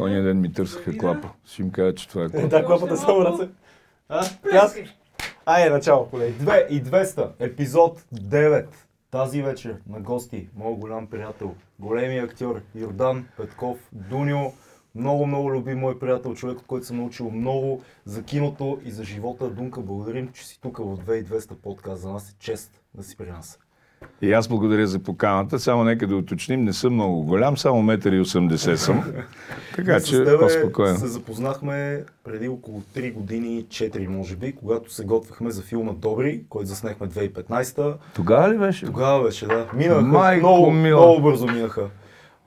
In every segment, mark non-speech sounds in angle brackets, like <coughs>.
Оня ден ми търсаха клапа. Ще им кажа, че това е клапа. Да, клапата само ръце. А? Айде, начало, колеги. 2 и 200, епизод 9. Тази вечер на гости, моят голям приятел, големия актьор Йордан Петков, Дуньо, много, много любим мой приятел, човек, от който съм научил много за киното и за живота. Дунка, благодарим, че си тук в 2200 подкаст. За нас е чест да си при нас. И аз благодаря за поканата. Само нека да уточним, не съм много голям, само 1,80 м съм. <laughs> Така че тебе по-спокойно. се запознахме преди около 3 години, 4 може би, когато се готвихме за филма Добри, който заснехме 2015 Тогава ли беше? Тогава беше, да. Минаха, Майко много, мила. много бързо минаха.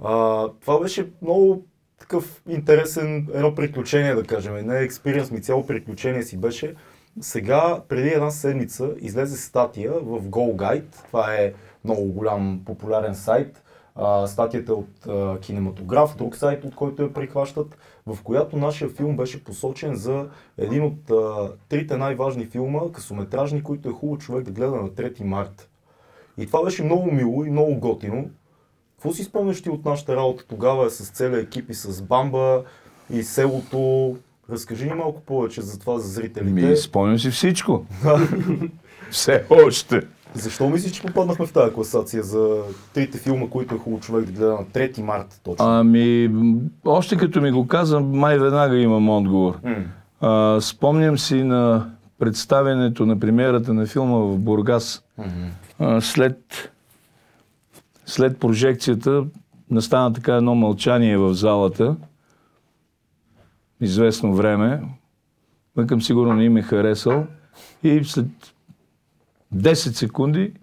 А, това беше много такъв интересен, едно приключение, да кажем. Не експириенс ми, цяло приключение си беше. Сега, преди една седмица, излезе статия в Go Guide. Това е много голям популярен сайт. А, статията е от а, кинематограф, друг сайт, от който я прихващат, в която нашия филм беше посочен за един от а, трите най-важни филма, късометражни, които е хубаво човек да гледа на 3 марта. И това беше много мило и много готино. Какво си спомняш ти от нашата работа тогава с целия екип и с Бамба и селото? Разкажи ни малко повече за това за зрителите. Ми, спомням си всичко. Все още. Защо мислиш, че попаднахме в тази класация за трите филма, които е хубаво човек да гледа на 3 марта точно? Ами, още като ми го каза, май веднага имам отговор. М. А, спомням си на представянето на премиерата на филма в Бургас. Мгм. А, след, след прожекцията настана така едно мълчание в залата. Известно време. Мъкъм сигурно не им е харесал. И след 10 секунди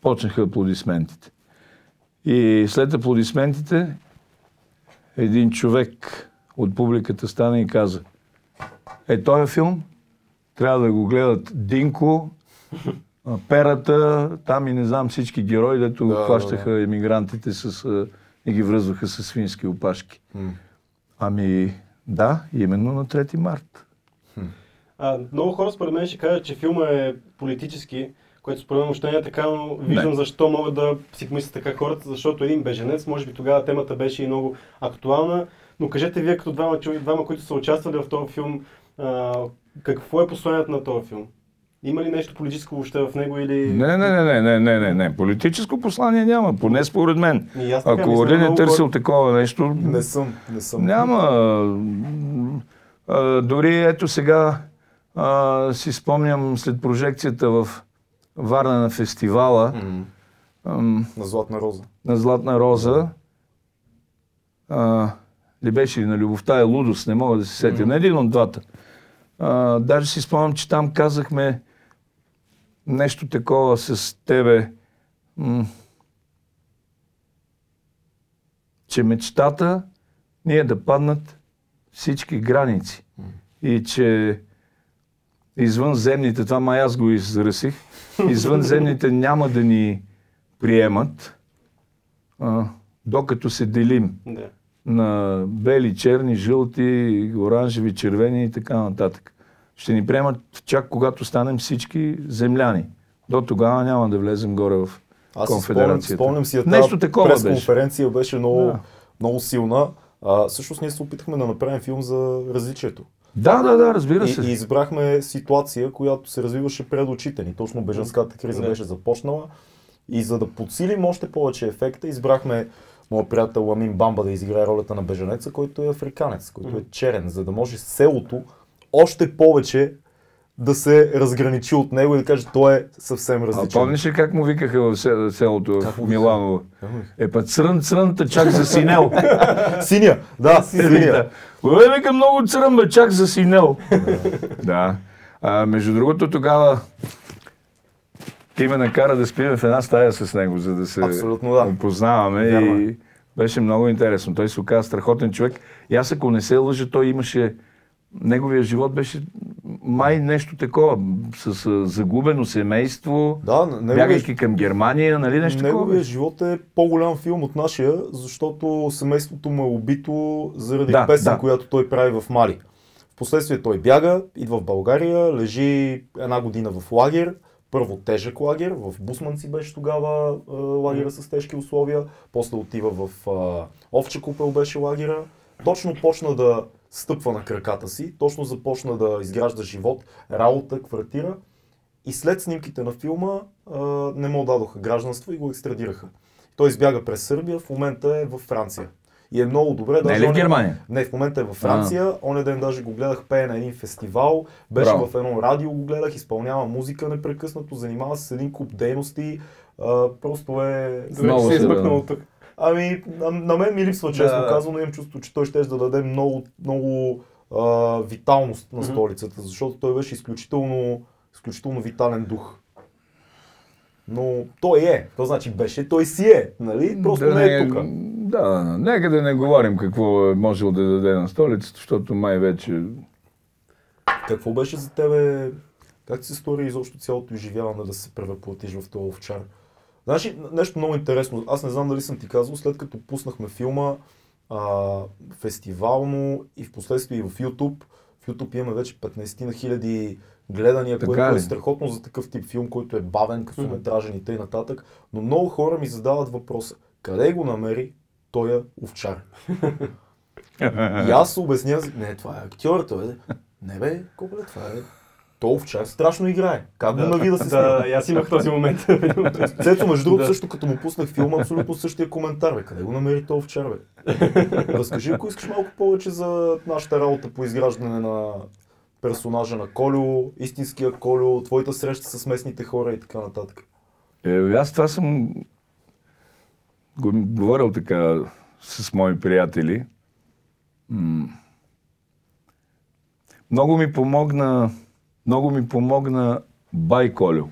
почнаха аплодисментите. И след аплодисментите един човек от публиката стана и каза е, този филм трябва да го гледат Динко, Перата, там и не знам всички герои, дето Да, да, да, хващаха емигрантите с, и ги връзваха с свински опашки. М. Ами да, именно на 3 март. А, много хора според мен ще кажат, че филма е политически, което според мен въобще не е така, но виждам Не. защо могат да си помислят така хората, защото един беженец, може би тогава темата беше и много актуална, но кажете вие като двама, двама които са участвали в този филм, а, какво е посланието на този филм? Има ли нещо политическо въобще в него или... Не, не, не, не, не, не, не, не. Политическо послание няма, поне според мен. Ако Орин е търсил хора- такова нещо, Не съм, не съм. Няма. А, дори ето сега а, си спомням след прожекцията в Варна на фестивала М. ам, На Златна роза. на Златна роза. А, ли беше ли на любовта е лудост, не мога да се сетя. На един от двата. А, даже си спомням, че там казахме нещо такова с тебе. М- че мечтата ни е да паднат всички граници. И че извънземните, това май аз го изразих, <laughs> извънземните няма да ни приемат, а, докато се делим Да. на бели, черни, жълти, оранжеви, червени и така нататък. Ще ни приемат чак когато станем всички земляни. До тогава няма да влезем горе в Аз си спомням, конфедерацията. спомням си, Нещо такова беше. пресконференция беше много, Да. много силна. А, всъщност ние се опитахме да направим филм за различието. Да, да, да, разбира И, се. и избрахме ситуация, която се развиваше пред очите ни. Точно бежанската криза Да. беше започнала. И за да подсилим още повече ефекта, избрахме моят приятел Ламин Бамба да изиграе ролята на бежанеца, който е африканец, който е черен, за да може селото още повече да се разграничи от него и да каже, той е съвсем А различен. помниш ли как му викаха в се- селото в Миланово? Е, път црън, црънта, чак за синел. <laughs> Синя! Да, <laughs> синя! Бе, вика много црън, бе, чак за синел. <laughs> да. А, между другото, тогава ти ме накара да спим в една стая с него, за да се Абсолютно да. опознаваме Вярно е. и беше много интересно. Той се оказа страхотен човек. И аз ако не се лъжа, той имаше неговия живот беше май нещо такова, с загубено семейство, Да, неговия, бягайки към Германия, нали нещо такова? неговия живот е по-голям филм от нашия, защото семейството му е убито заради Да, песен, да. която той прави в Мали. Впоследствие той бяга, идва в България, лежи една година в лагер, първо тежък лагер, в Бусманци беше тогава а, лагера с тежки условия, после отива в а, Овча купел беше лагера, точно почна да стъпва на краката си, точно започна да изгражда живот, работа, квартира и след снимките на филма а, не му дадоха гражданство и го екстрадираха. Той избяга през Сърбия, в момента е във Франция. И е много добре. Не е ли в Германия? Не, в момента е във Франция. Оня ден даже го гледах пее на един фестивал. Беше Браво. в едно радио, го гледах, изпълнява музика непрекъснато, занимава се с един куп дейности. А, просто е... Добре, Много се е измъкнал от тук. Ами, на, на мен ми липсва, честно Да. казано, имам чувство, че той ще да даде много, много а, виталност на столицата, защото той беше изключително, изключително витален дух. Но той е, то значи беше, той си е, нали? Просто Да не е тук. Да. нека да не говорим какво е можел да даде на столицата, защото май вече... Какво беше за тебе, как ти се стори изобщо цялото изживяване да се превъплатиш в този овчар? Значи, нещо много интересно, аз не знам дали съм ти казал, след като пуснахме филма а, фестивално и в последствие и в YouTube, в YouTube имаме вече 15 на хиляди гледания, Така което ли? е страхотно за такъв тип филм, който е бавен, късометражен и т.н. нататък. Но много хора ми задават въпроса, къде го намери той овчар? <laughs> И аз обяснявам, не, това е актьор, той е. Не бе, колко е това е? То овчар страшно играе. Как го нави да се <laughs> Да, снима? и аз имах този момент. <laughs> Цето, между другото, Да. също като му пуснах филма, абсолютно същия коментар, бе. Къде го намери то овчар, бе? <laughs> Разкажи, ако искаш малко повече за нашата работа по изграждане на персонажа на Колю, истинския Колю, твоята среща с местните хора и така нататък. Е, аз това съм го, говорил така с мои приятели. Много ми помогна, много ми помогна Бай Колю,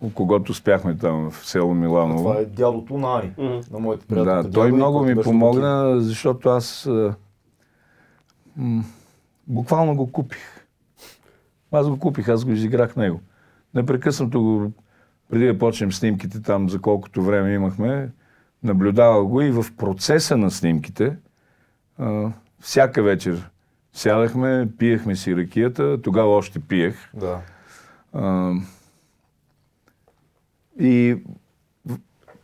у когото спяхме там в село Миланово. Това е дядото на Ани, Мгм. на моите приятели. Да, той много ми помогна, защото аз а, м, буквално го купих. Аз го купих, аз го изиграх него. Непрекъснато го, преди да почнем снимките там, за колкото време имахме, наблюдавах го и в процеса на снимките, а, всяка вечер сядахме, пиехме си ракията, тогава още пиех. Да. А, и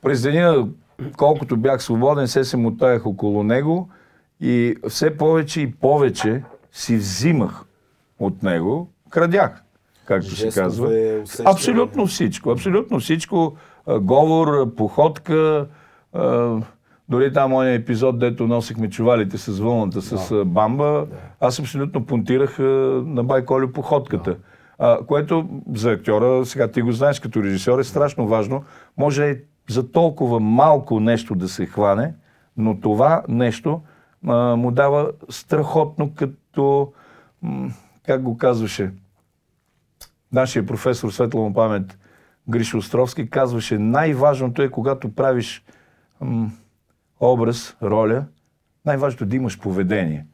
през деня, колкото бях свободен, се се мотаях около него и все повече и повече си взимах от него, крадях, както се Жестове, казва. усещане. Абсолютно всичко, абсолютно всичко. Говор, походка, дори там ония епизод, дето носихме чувалите с вълната, с а, бамба, аз абсолютно понтирах на Байколю походката. А, което за актьора, сега ти го знаеш като режисьор, е страшно важно. Може за толкова малко нещо да се хване, но това нещо а, му дава страхотно като, м, как го казваше, нашия професор Светла му памет Гришо Островски казваше, най-важното е, когато правиш м, образ, роля, най-важното е да имаш поведение.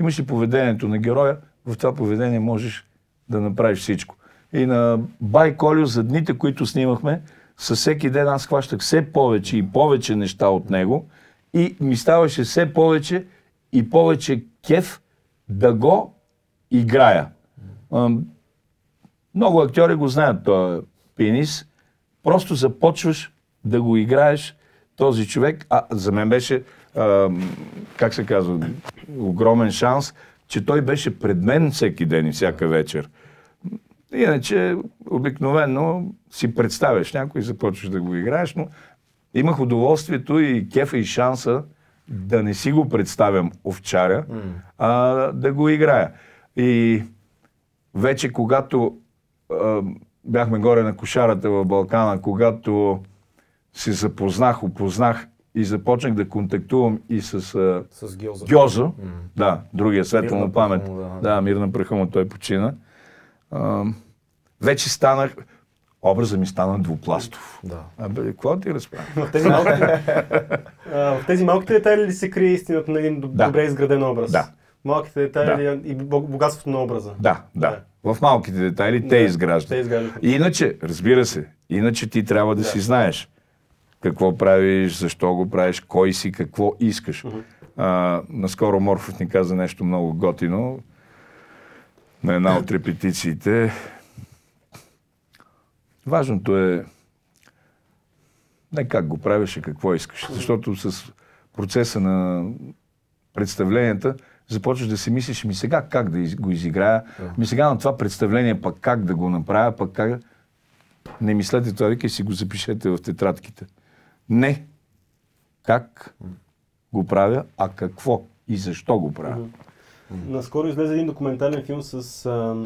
Имаш ли поведението на героя, в това поведение можеш да направиш всичко. И на Бай Колю за дните, които снимахме, със всеки ден аз хващах все повече и повече неща от него и ми ставаше все повече и повече кеф да го играя. Много актьори го знаят този пенис. Просто започваш да го играеш този човек. А за мен беше, а, как се казва, огромен шанс, че той беше пред мен всеки ден и всяка вечер. Иначе, обикновено си представяш някой и започваш да го играеш, но имах удоволствието и кефа и шанса да не си го представям овчаря, а да го играя. И вече когато а, бяхме горе на кошарата в Балкана, когато се запознах, опознах и започнах да контактувам и с С Гьоза. Гьоза, да, другия Мир на памет, праха му, да. да, мир на праха му, той почина. А, вече станах, образа ми стана двупластов. Да. Абе, какво ти разправя? <laughs> В тези малките, в тези малките детайли ли се крие истината на един Да. добре изграден образ? Да. Малките детайли и бог- богатството на образа. Да, да. В малките детайли те Да, изграждат. те изграждат. Иначе, разбира се, иначе ти трябва да, Да. си знаеш какво правиш, защо го правиш, кой си, какво искаш. А, наскоро Морфов ни каза нещо много готино на една от репетициите. Важното е не как го правиш, а какво искаш. Защото с процеса на представленията, започваш да си мислиш, ми сега как да го изиграя, ми сега на това представление пък как да го направя, пък как... Не мислете това, вика и си го запишете в тетрадките. Не. Как го правя, а какво и защо го правя. Наскоро излезе един документален филм с а,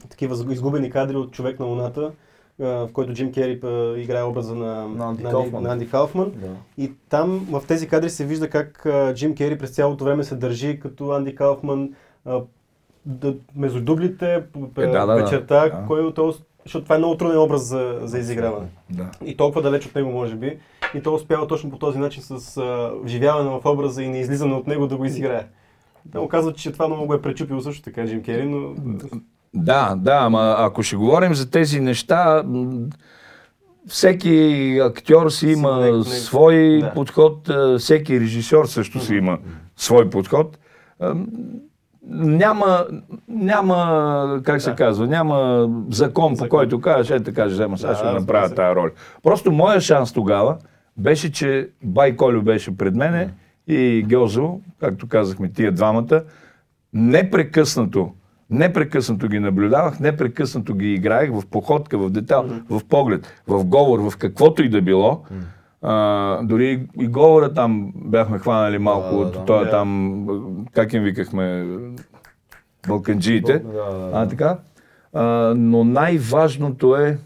<clears throat> такива изгубени кадри от Човек на Луната, а, в който Джим Кери а, играе образа на, На Анди на, Кауфман. на Анди Кауфман. Да. И там в тези кадри се вижда как а, Джим Кери през цялото време се държи като Анди Кауфман. А, да, между дублите, Е, да, да, да. вечерта, Да. кой от този, защото това е много труден образ за, за изиграване. Да. И толкова далеч от него, може би. И той успява точно по този начин с а, вживяване в образа и неизлизане от него да го изиграе. Те му казват, че това много го е пречупило също така Джим Кери, но Да, да, ама ако ще говорим за тези неща, всеки актьор си има не- не- свой да. подход, всеки режисьор също си има свой подход. Няма, няма, как се Да. казва, няма закон, по Закон. който кажеш, ето кажеш, взема сега Да, ще направя тази роля. Просто моя шанс тогава беше, че Бай Колю беше пред мене и Гьозо, както казахме, тия двамата, непрекъснато, непрекъснато ги наблюдавах, непрекъснато ги играех в походка, в детал, в поглед, в говор, в каквото и да било. А, дори и говора там бяхме хванали малко Да, от да. този Да. там, как им викахме, балканджиите. Да, да, да. А, така. А, но най-важното е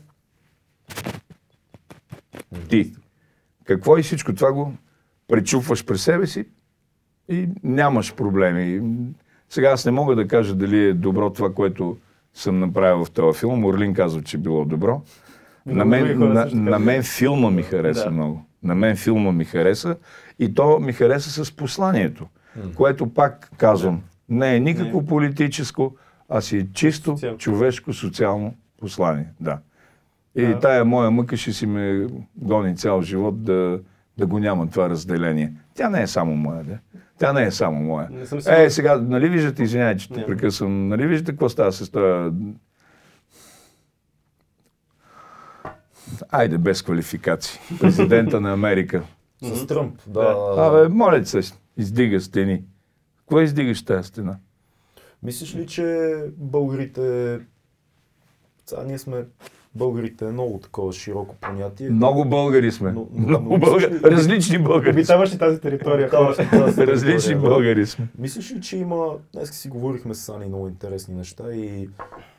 ти. Какво и всичко това го пречупваш през себе си и нямаш проблеми. Сега аз не мога да кажа дали е добро това, което съм направил в този филм. Орлин казва, че е било добро. На мен, хора на, на мен филма ми хареса Да. много. На мен филма ми хареса и то ми хареса с посланието, което пак казвам, не е никакво политическо, а си е чисто човешко социално послание. Да. И А. тая моя мъка ще си ме гони цял живот да, да го няма това разделение. Тя не е само моя, да. Тя не е само моя. Не съм сигурен. Е, сега, нали виждате, извинявай, че те прекъсвам, нали виждате какво става с това? Айде, без квалификации. Президента на Америка. С Тръмп. Да, да. Абе, моля се, издига стени. Какво издигаш тази стена? Мислиш ли, че българите... Сега ние сме... Българите е много такова широко понятие. Много българи сме. Но- но- Много но българи. Различни българи. ли тази територия тази Различни територия, да? българи сме. Мислиш ли, че има... Днес си говорихме с Ани много интересни неща и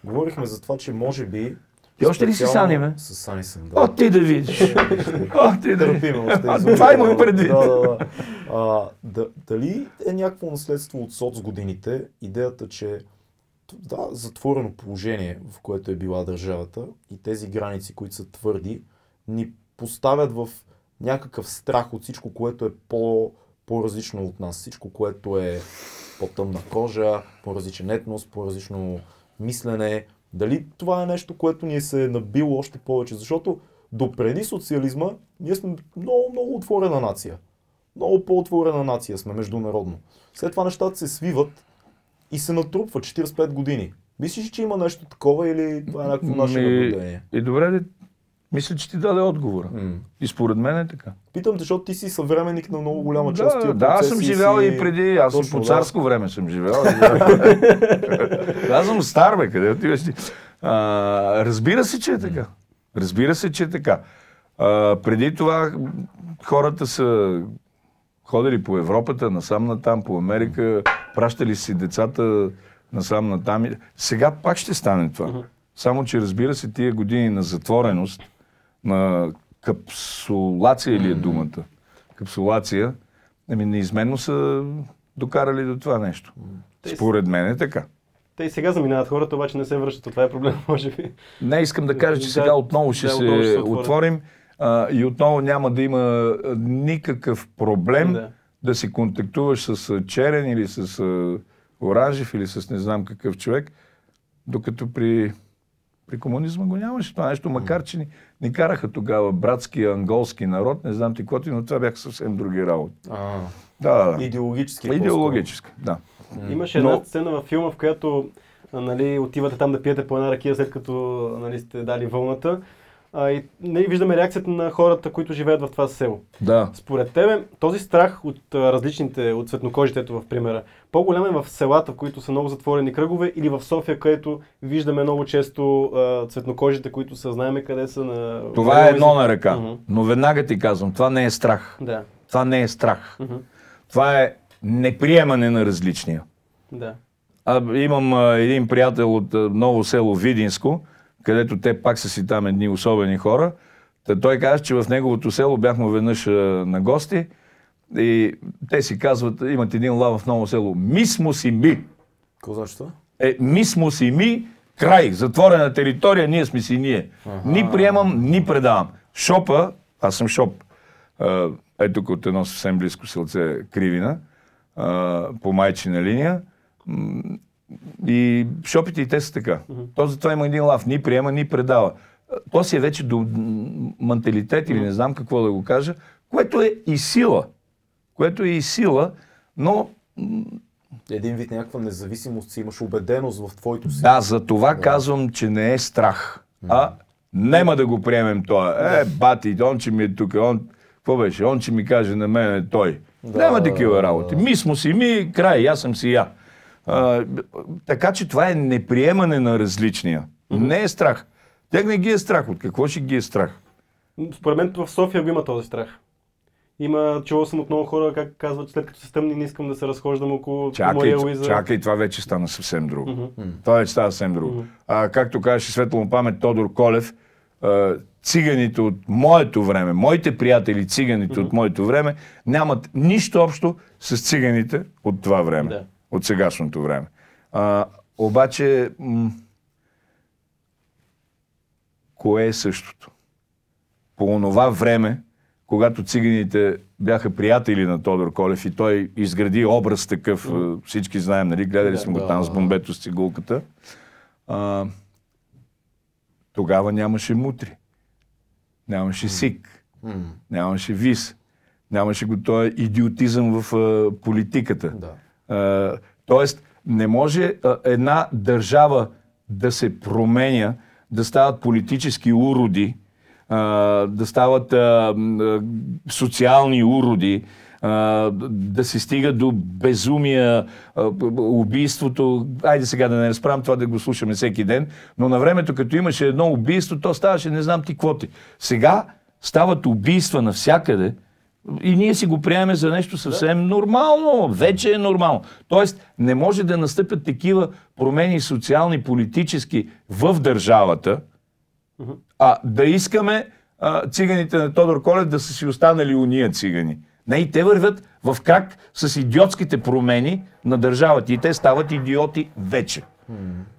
говорихме за това, че може би... Ти още ли си с специално- Ани, бе? С Ани съм, да. О, ти да видиш. <laughs> О, ти да Търпим още. Това имам предвид. Да, да, да. А, да, дали е някакво наследство от соцгодините, идеята, че да, затворено положение, в което е била държавата и тези граници, които са твърди, ни поставят в някакъв страх от всичко, което е по, по-различно от нас. Всичко, което е по-тъмна кожа, по-различен етнос, по-различно мислене. Дали това е нещо, което ни се е набило още повече? Защото допреди социализма ние сме много, много отворена нация. Много по-отворена нация сме международно. След това нещата се свиват и се натрупват 45 години. Мислиш, ли, че има нещо такова или това е някакво наше наблюдение? И добре, мисля, че ти даде отговора. М. И според мен е така. Питам защото ти си съвременник на много голяма част от Да, да, аз съм живял си- и преди, аз Точно, по да. царско време съм живял. <laughs> аз съм стар, бе, къде отиваш ти? А, разбира се, че е така. Разбира се, че е така. А, преди това хората са ходили по Европата, насам натам, по Америка, пращали си децата насам натам. Сега пак ще стане това. Само, че разбира се, тия години на затвореност, на капсулация ли е думата? Капсулация, ами неизменно са докарали до това нещо. Те- Според мен е така. Те и сега заминават хората, обаче не се връщат. Това е проблем, <laughs> може би. Не искам да кажа, че Да, сега отново ще да, се, отново ще се отворим а, и отново няма да има никакъв проблем Да. Да си контактуваш с черен или с а, оранжев или с не знам какъв човек, докато при, при комунизма го нямаше това нещо, макар че ни, ни караха тогава братски анголски народ, не знам ти какво ти, но това бяха съвсем други работи. А, Да, да, да. идеологически. Идеологически, да. Имаше една сцена във филма, в която нали, отивате там да пиете по една ракия, след като нали, сте дали вълната. А, и нали, виждаме реакцията на хората, които живеят в това село. Да. Според тебе, този страх от а, различните, от цветнокожите, ето в примера, по-голям е в селата, които са много затворени кръгове, или в София, където виждаме много често а, цветнокожите, които са, знаеме къде са на... Това е едно на ръка. Мгм. Но веднага ти казвам, това не е страх. Да, Това не е страх. Мгм. Това е неприемане на различния. да. А, имам а, един приятел от а, ново село Видинско, където те пак са си там едни особени хора. Та той каза, че в неговото село бяхме веднъж а, на гости и те си казват, имат един лав в ново село, мисмо си ми. Какво значи това? Е, мисмо си ми, край, затворена територия, ние сме си ние. Ни приемам, ни предавам. Шопа, аз съм шоп, е тук от едно съвсем близко селце Кривина, по майчина линия. И шопите и те са така. То затова има един лав. Ни приема, ни предава. То си е вече до менталитет или не знам какво да го кажа, което е и сила. Което е и сила, но Един вид някаква независимост си, имаш убеденост в твоето си. Да, за това казвам, че не е страх. А нема да го приемем това. Е, бати, он, че ми е тук, он, какво беше? Он, че ми каже на мен е той. Няма такива работи. Ми смо си ми, край, аз съм си я. А, така че това е неприемане на различния. Не е страх. Тях не ги е страх. От какво ще ги е страх? Според мен в София го има този страх. Има, чувал съм от много хора, как казват, след като се стъмни, не искам да се разхождам около Чакай, Мария Луиза. чакай, това вече стана съвсем друго. Това вече става съвсем друго. А, както казваше светло му памет Тодор Колев, а, циганите от моето време, моите приятели циганите от моето време, нямат нищо общо с циганите от това време, Да. От сегашното време. А, обаче, м- кое е същото? По онова време, когато циганите бяха приятели на Тодор Колев и той изгради образ такъв, а, всички знаем, нали, гледали сме го там с бомбето с цигулката, а, тогава нямаше мутри, нямаше сик, нямаше вис, нямаше го този идиотизъм в а, политиката. Да. А, тоест, не може а, една държава да се променя, да стават политически уроди, а, да стават социални уроди, да се стига до безумия, убийството. Айде сега да не разправям това да го слушаме всеки ден, но на времето, като имаше едно убийство, то ставаше не знам ти какво ти. Сега стават убийства навсякъде, и ние си го приемаме за нещо съвсем нормално. Вече е нормално. Тоест, не може да настъпят такива промени социални, политически в държавата, а да искаме а, циганите на Тодор Колев да са си останали уния цигани. Не, и те вървят в крак с идиотските промени на държавата и те стават идиоти вече.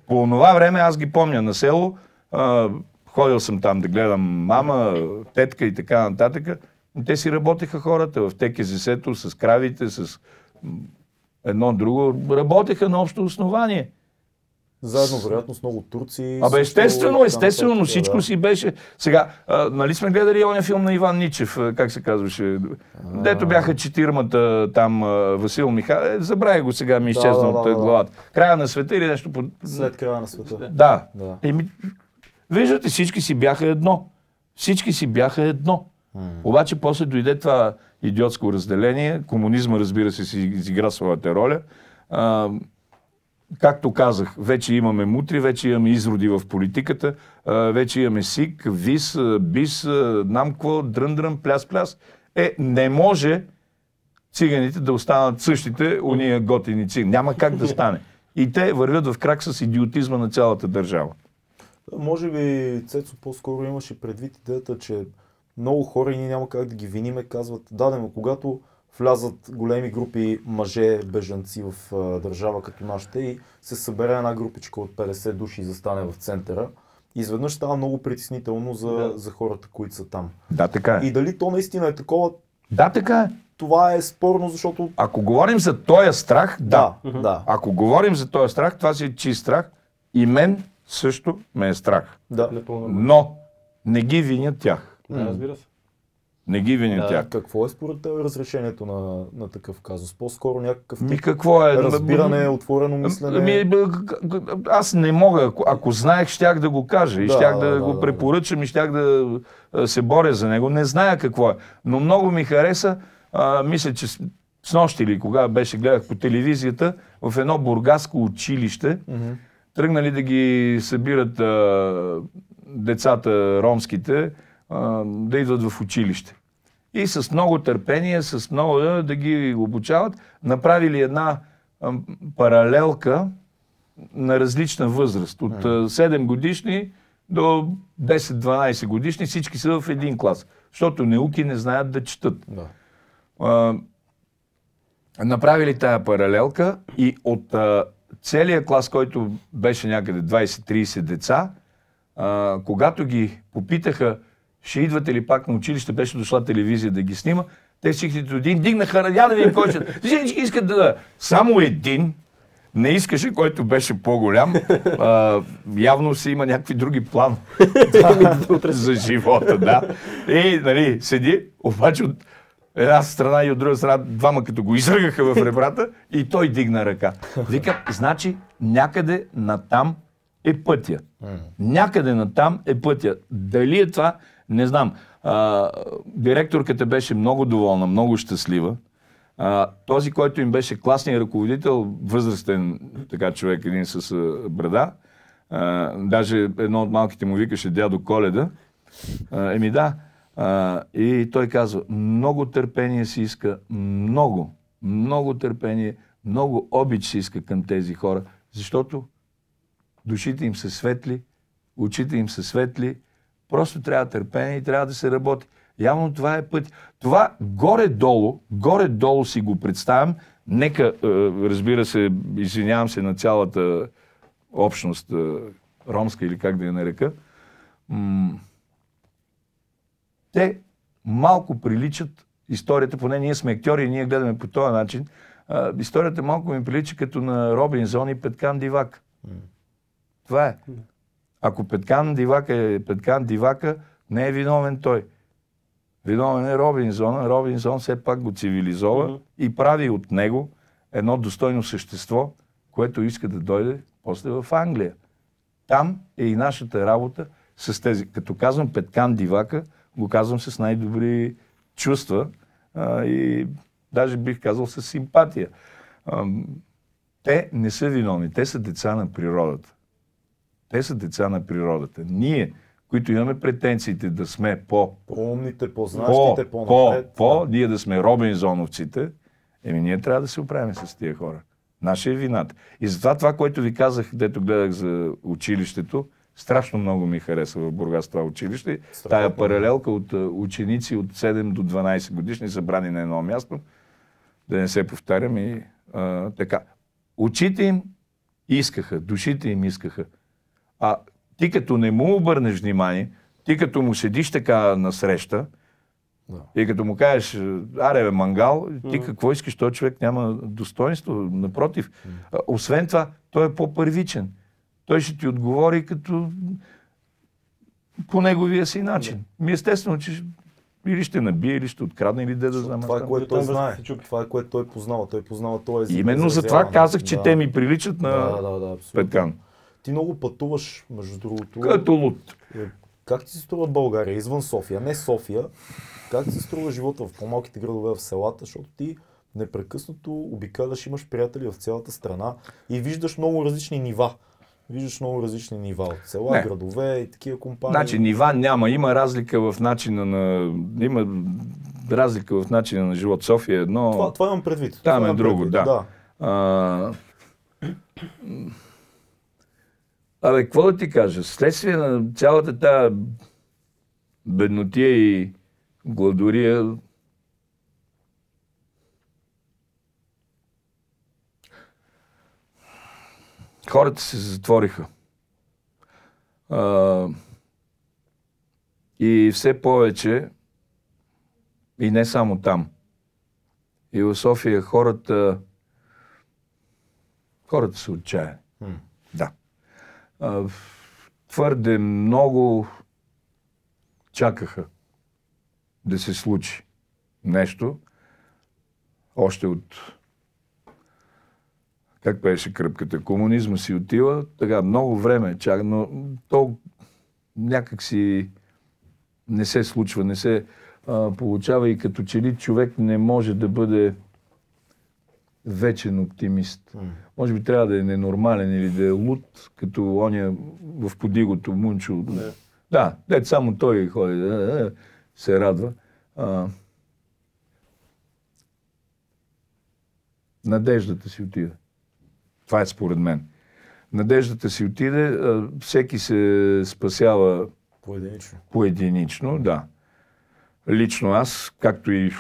По това време аз ги помня на село, а, ходил съм там да гледам мама, тетка и така нататък. Те си работеха хората в ТКЗС-то с кравите, с едно друго. Работеха на общо основание. Заедно, вероятно, с много турци. Абе, естествено, естествено, но всичко да. си беше. Сега, а, нали сме гледали оня филм на Иван Ничев, а, как се казваше? Дето бяха четирмата там, а, Васил Миха... Е, забравя го сега, ми изчезна да, от да, а, да. главата. Края на света или нещо по... След края на света. Да. Да. Еми, виждате, всички си бяха едно. Всички си бяха едно. Обаче после дойде това идиотско разделение. Комунизма, разбира се, си изигра своята роля. А, както казах, вече имаме мутри, вече имаме изроди в политиката, а, вече имаме СИК, ВИС, БИС, Намко, Дрън-дрън, пляс-пляс. Е, не може циганите да останат същите, уния готини цигани. Няма как да стане. И те вървят в крак с идиотизма на цялата държава. Може би Цецо по-скоро имаше предвид идеята, че много хора и ние няма как да ги виниме, казват, да, но когато влязат големи групи мъже, бежанци в а, държава като нашата и се събере една групичка от 50 души и застане в центъра, изведнъж става много притеснително за, Да. за хората, които са там. Да, така е. И дали то наистина е такова, Да, така е. това е спорно, защото... Ако говорим за този страх, да. Да, да, Ако говорим за този страх, това си е чист страх. И мен също ме е страх. да. Но не ги виня тях. Да, разбира се. Не ги вини Да. тях. Какво е според теб разрешението на, на такъв казус? По-скоро някакъв Ми тип какво е? разбиране, отворено мислене. Г- аз не мога. Ако, ако знаех, щях да го кажа и Да, щях да, да, го да, препоръчам и щях да се боря за него. Не зная какво е. Но много ми хареса. А, мисля, че с, с нощи или кога беше, гледах по телевизията, в едно бургаско училище, тръгнали да ги събират а, децата ромските, а, да идват в училище. И с много търпение, с много да, да ги обучават, направили една а, паралелка на различна възраст. От а, 7 годишни до 10-12 годишни, всички са в един клас. Защото неуки не знаят да четат. Да. А, направили тая паралелка и от а, целия клас, който беше някъде 20-30 деца, а, когато ги попитаха, ще идвате ли пак на училище, беше дошла телевизия да ги снима, те всичките един дигнаха, я да видим кой ще... Всички искат да... Само един не искаше, който беше по-голям. А, явно си има някакви други план <laughs> за живота, да. И, нали, седи, обаче от една страна и от друга страна, двама като го изръгаха в ребрата и той дигна ръка. Вика, значи някъде натам е пътя. Някъде натам е пътя. Дали е това, не знам. А, директорката беше много доволна, много щастлива. А, този, който им беше класният ръководител, възрастен така човек, един с а, брада, а, даже едно от малките му викаше дядо Коледа, а, еми да, а, и той казва, много търпение си иска, много, много търпение, много обич си иска към тези хора, защото душите им са светли, очите им са светли, просто трябва търпение и трябва да се работи. Явно това е път. Това горе-долу, горе-долу си го представям. Нека, е, разбира се, извинявам се на цялата общност, е, ромска или как да я нарека, те малко приличат историята, поне ние сме актьори и ние гледаме по този начин, а, историята малко ми прилича като на Робинзон и Петкан Дивак. Това е. Ако Петкан Дивака е Петкан Дивака, не е виновен той. Виновен е Робинзон. Робинзон все пак го цивилизова Мгм. и прави от него едно достойно същество, което иска да дойде после в Англия. Там е и нашата работа с тези. Като казвам Петкан Дивака, го казвам с най-добри чувства а, и даже бих казал с симпатия. Ам, те не са виновни, те са деца на природата. Те са деца на природата. Ние, които имаме претенциите да сме по По-умните, по, по-знаещите, по, по-напред. по, ние да сме Робинзоновците, еми ние трябва да се оправим с тия хора. Наша е вината. И затова това, което ви казах, дето гледах за училището, страшно много ми хареса в Бургас това училище. Страхотно. Тая паралелка от а, ученици от 7 до 12 годишни, събрани на едно място, да не се повтарям и а, така. Очите им искаха, душите им искаха. А ти като не му обърнеш внимание, ти като му седиш така насреща, Да. и като му кажеш, аре бе, мангал, ти какво искаш, този човек няма достоинство, напротив. А, Освен това, той е по-първичен. Той ще ти отговори като по неговия си начин. Ми естествено, че ще- или ще набие, или ще открадне, или де да знам. аз Това е което той знае. Това е което той познава. Той познава този език. Именно за това казах, че Да. те ми приличат на Да, да, да, абсолютно. Петкан. Ти много пътуваш, между другото. Като луд. Е, Как ти се струва България, извън София, не София, как ти се струва живота в по-малките градове в селата, защото ти непрекъснато обикаляш, имаш приятели в цялата страна и виждаш много различни нива. Виждаш много различни нива от села, Не. градове и такива компании. Значи нива няма. Има разлика в начина на... Има разлика в начина на живот. София е едно... това, това имам предвид. Там това е друго, предвид, да. да. А... Абе, какво да ти кажа? Следствие на цялата тази беднотия и гладория, хората се затвориха. А... И все повече, и не само там, и в София хората хората са отчаяни. Твърде много чакаха. да се случи нещо, още от как беше кръпката, комунизма си отива, така много време чака, но то някак си не се случва, не се а, получава и като че ли човек не може да бъде вечен оптимист. М. Може би трябва да е ненормален или да е луд, като оня в подигото Мунчо. Да. Да, дет само той ходи, да, се радва. А, надеждата си отиде. Това е според мен. Надеждата си отиде, а, всеки се спасява Поединично. поединично, да. Лично аз, както и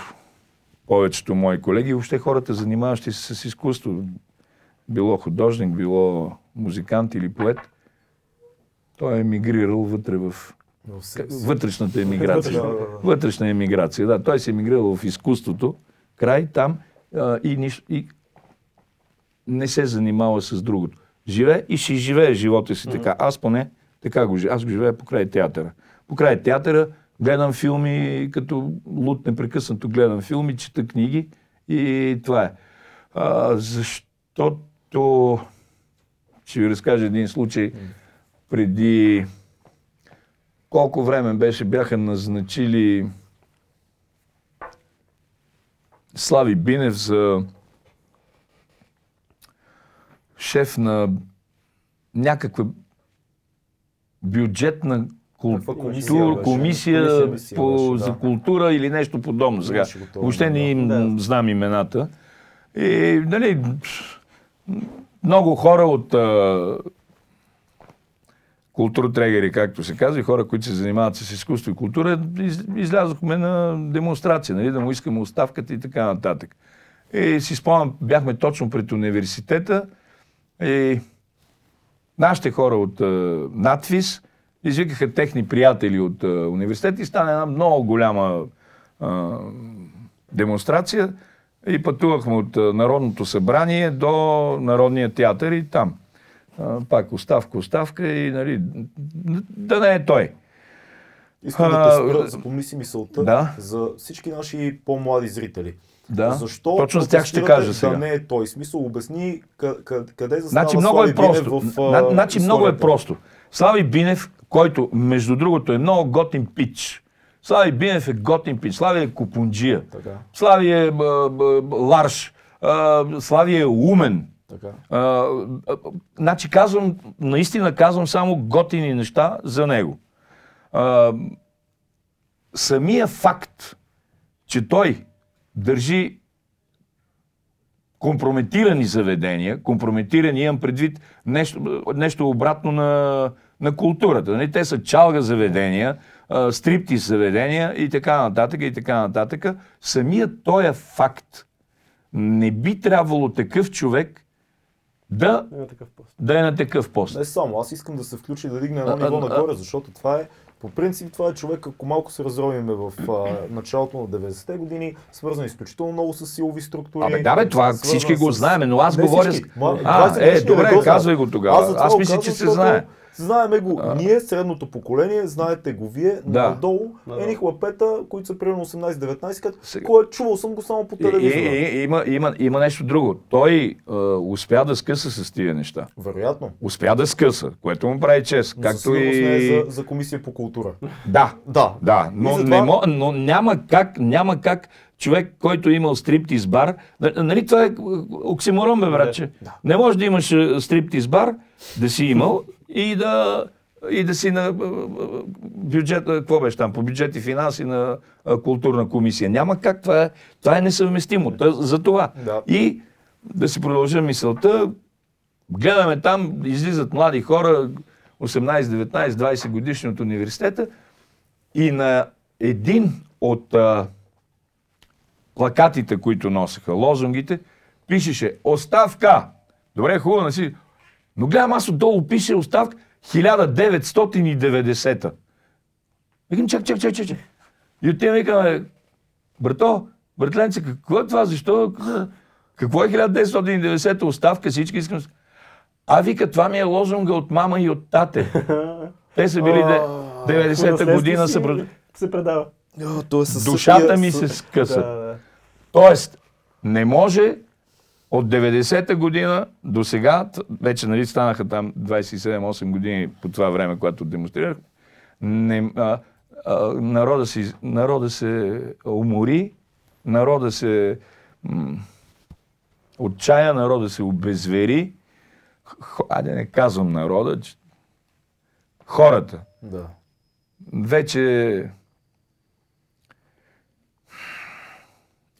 повечето мои колеги, и въобще хората, занимаващи се с изкуство, било художник, било музикант или поет, той е емигрирал вътре в вътрешната емиграция. Вътрешна емиграция, да. Той се е емигрирал в изкуството, край там а, и, ниш, и не се занимава с другото. Живее и ще живее живота си така. Аз поне така го живея. Аз го живея покрай театъра. Покрай театъра гледам филми, като лут непрекъснато гледам филми, чета книги и това е. А, защото ще ви разкажа един случай преди колко време беше, бяха назначили Слави Бинев за шеф на някаква бюджетна Култура, комисия по, беше, да. за култура или нещо подобно. Сега. Въобще не им да. знам имената. И, нали, много хора от а, културотрегери, както се казва, и хора, които се занимават с изкуство и култура, из, излязохме на демонстрация, нали, да му искаме оставката и така нататък. И си спомням, бяхме точно пред университета и нашите хора от а, надфис извикаха техни приятели от а, университета и стана една много голяма а, демонстрация и пътувахме от а, Народното събрание до Народния театър и там. А, пак оставка, оставка и нали, да не е той. Искам да те спра, запомни си мисълта да. за всички наши по-млади зрители. Да. Защо Точно с тях ще кажа сега. Да не е той. Смисъл, обясни къде, застава Значи много е просто. В значи много е просто. Слави Бинев, който между другото е много готин пич. Слави Бинев е готин пич. Слави е купунджия. Така, Слави е б, б, б, ларш. А, Слави е умен. така. А, а, значи казвам, наистина казвам само готини неща за него. А, самия факт, че той държи компрометирани заведения, компрометирани имам предвид нещо, нещо обратно на, на културата. Нали? Те са чалга заведения, а, стриптиз заведения и така нататък и така нататък. Самият този факт не би трябвало такъв човек да, Има такъв пост. да е на такъв пост. Не само, аз искам да се включи да дигне едно ниво нагоре, защото това е, по принцип, това е човек, ако малко се разровиме в а, началото на 90-те години, свързан изключително много с силови структури. Абе, да бе, това всички го знаем, но аз Не говоря всички. А, 20 е, добре, казвай го тогава. Аз го мисля, че се знае. Знаеме го. Ние, средното поколение, знаете го вие, Да. надолу, Надолу. едни хлапета, които са примерно 18-19, като Сега- кой е чувал съм го само по И, телевизора. и, и, има, има, има нещо друго. Той а, успя да скъса с тия неща. Вероятно. Успя да скъса, което му прави чест. Но Както сигурност не е и... за, за комисия по култура. Да, Да. да, И но, затова- не мо, но няма, как, няма как човек, който е имал стриптиз бар, нали това е оксиморон, бе, братче. Да. Не може да имаш а, стриптиз бар, да си имал и да, и да си на а, а, бюджет, а, какво беше там, по бюджет и финанси на културна комисия. Няма как, това е, това е несъвместимо. За това. Да. И да си продължа мисълта, гледаме там, излизат млади хора, 18, 19, 20 годишни от университета и на един от а, плакатите, които носеха, лозунгите, пишеше оставка. Добре, хубаво не си. Но гледам аз отдолу пише оставка 1990-та. Викам, чак, чак, чак, чак, чак. И отивам викаме, брато, братленце, какво е това? Защо? Какво е 1990-та оставка? Всички искам. А вика, това ми е лозунга от мама и от тате. <laughs> Те са били де- 90-та година. Са... пред- се предава. Е Душата ми се скъса. Да, да. Тоест, не може от 90-та година до сега, вече нали станаха там 27-8 години по това време, когато демонстрирах, не, а, а, народа, си, народа се умори, народа се м, отчая, народа се обезвери. Айде не казвам народа, че хората Да. вече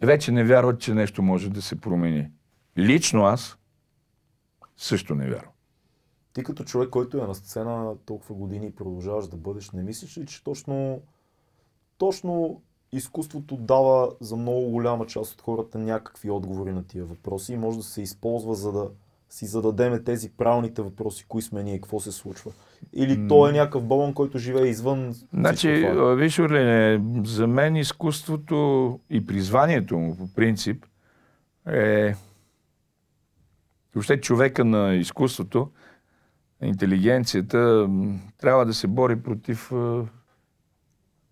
вече не вярват, че нещо може да се промени. Лично аз също не вярвам. Ти като човек, който е на сцена толкова години и продължаваш да бъдеш, не мислиш ли, че точно, точно изкуството дава за много голяма част от хората някакви отговори на тия въпроси и може да се използва за да си зададеме тези правилните въпроси, кои сме ние, какво се случва. Или то е някакъв балон, който живее извън Значи, виж, Орлине, за мен изкуството и призванието му по принцип е въобще човека на изкуството, интелигенцията, трябва да се бори против,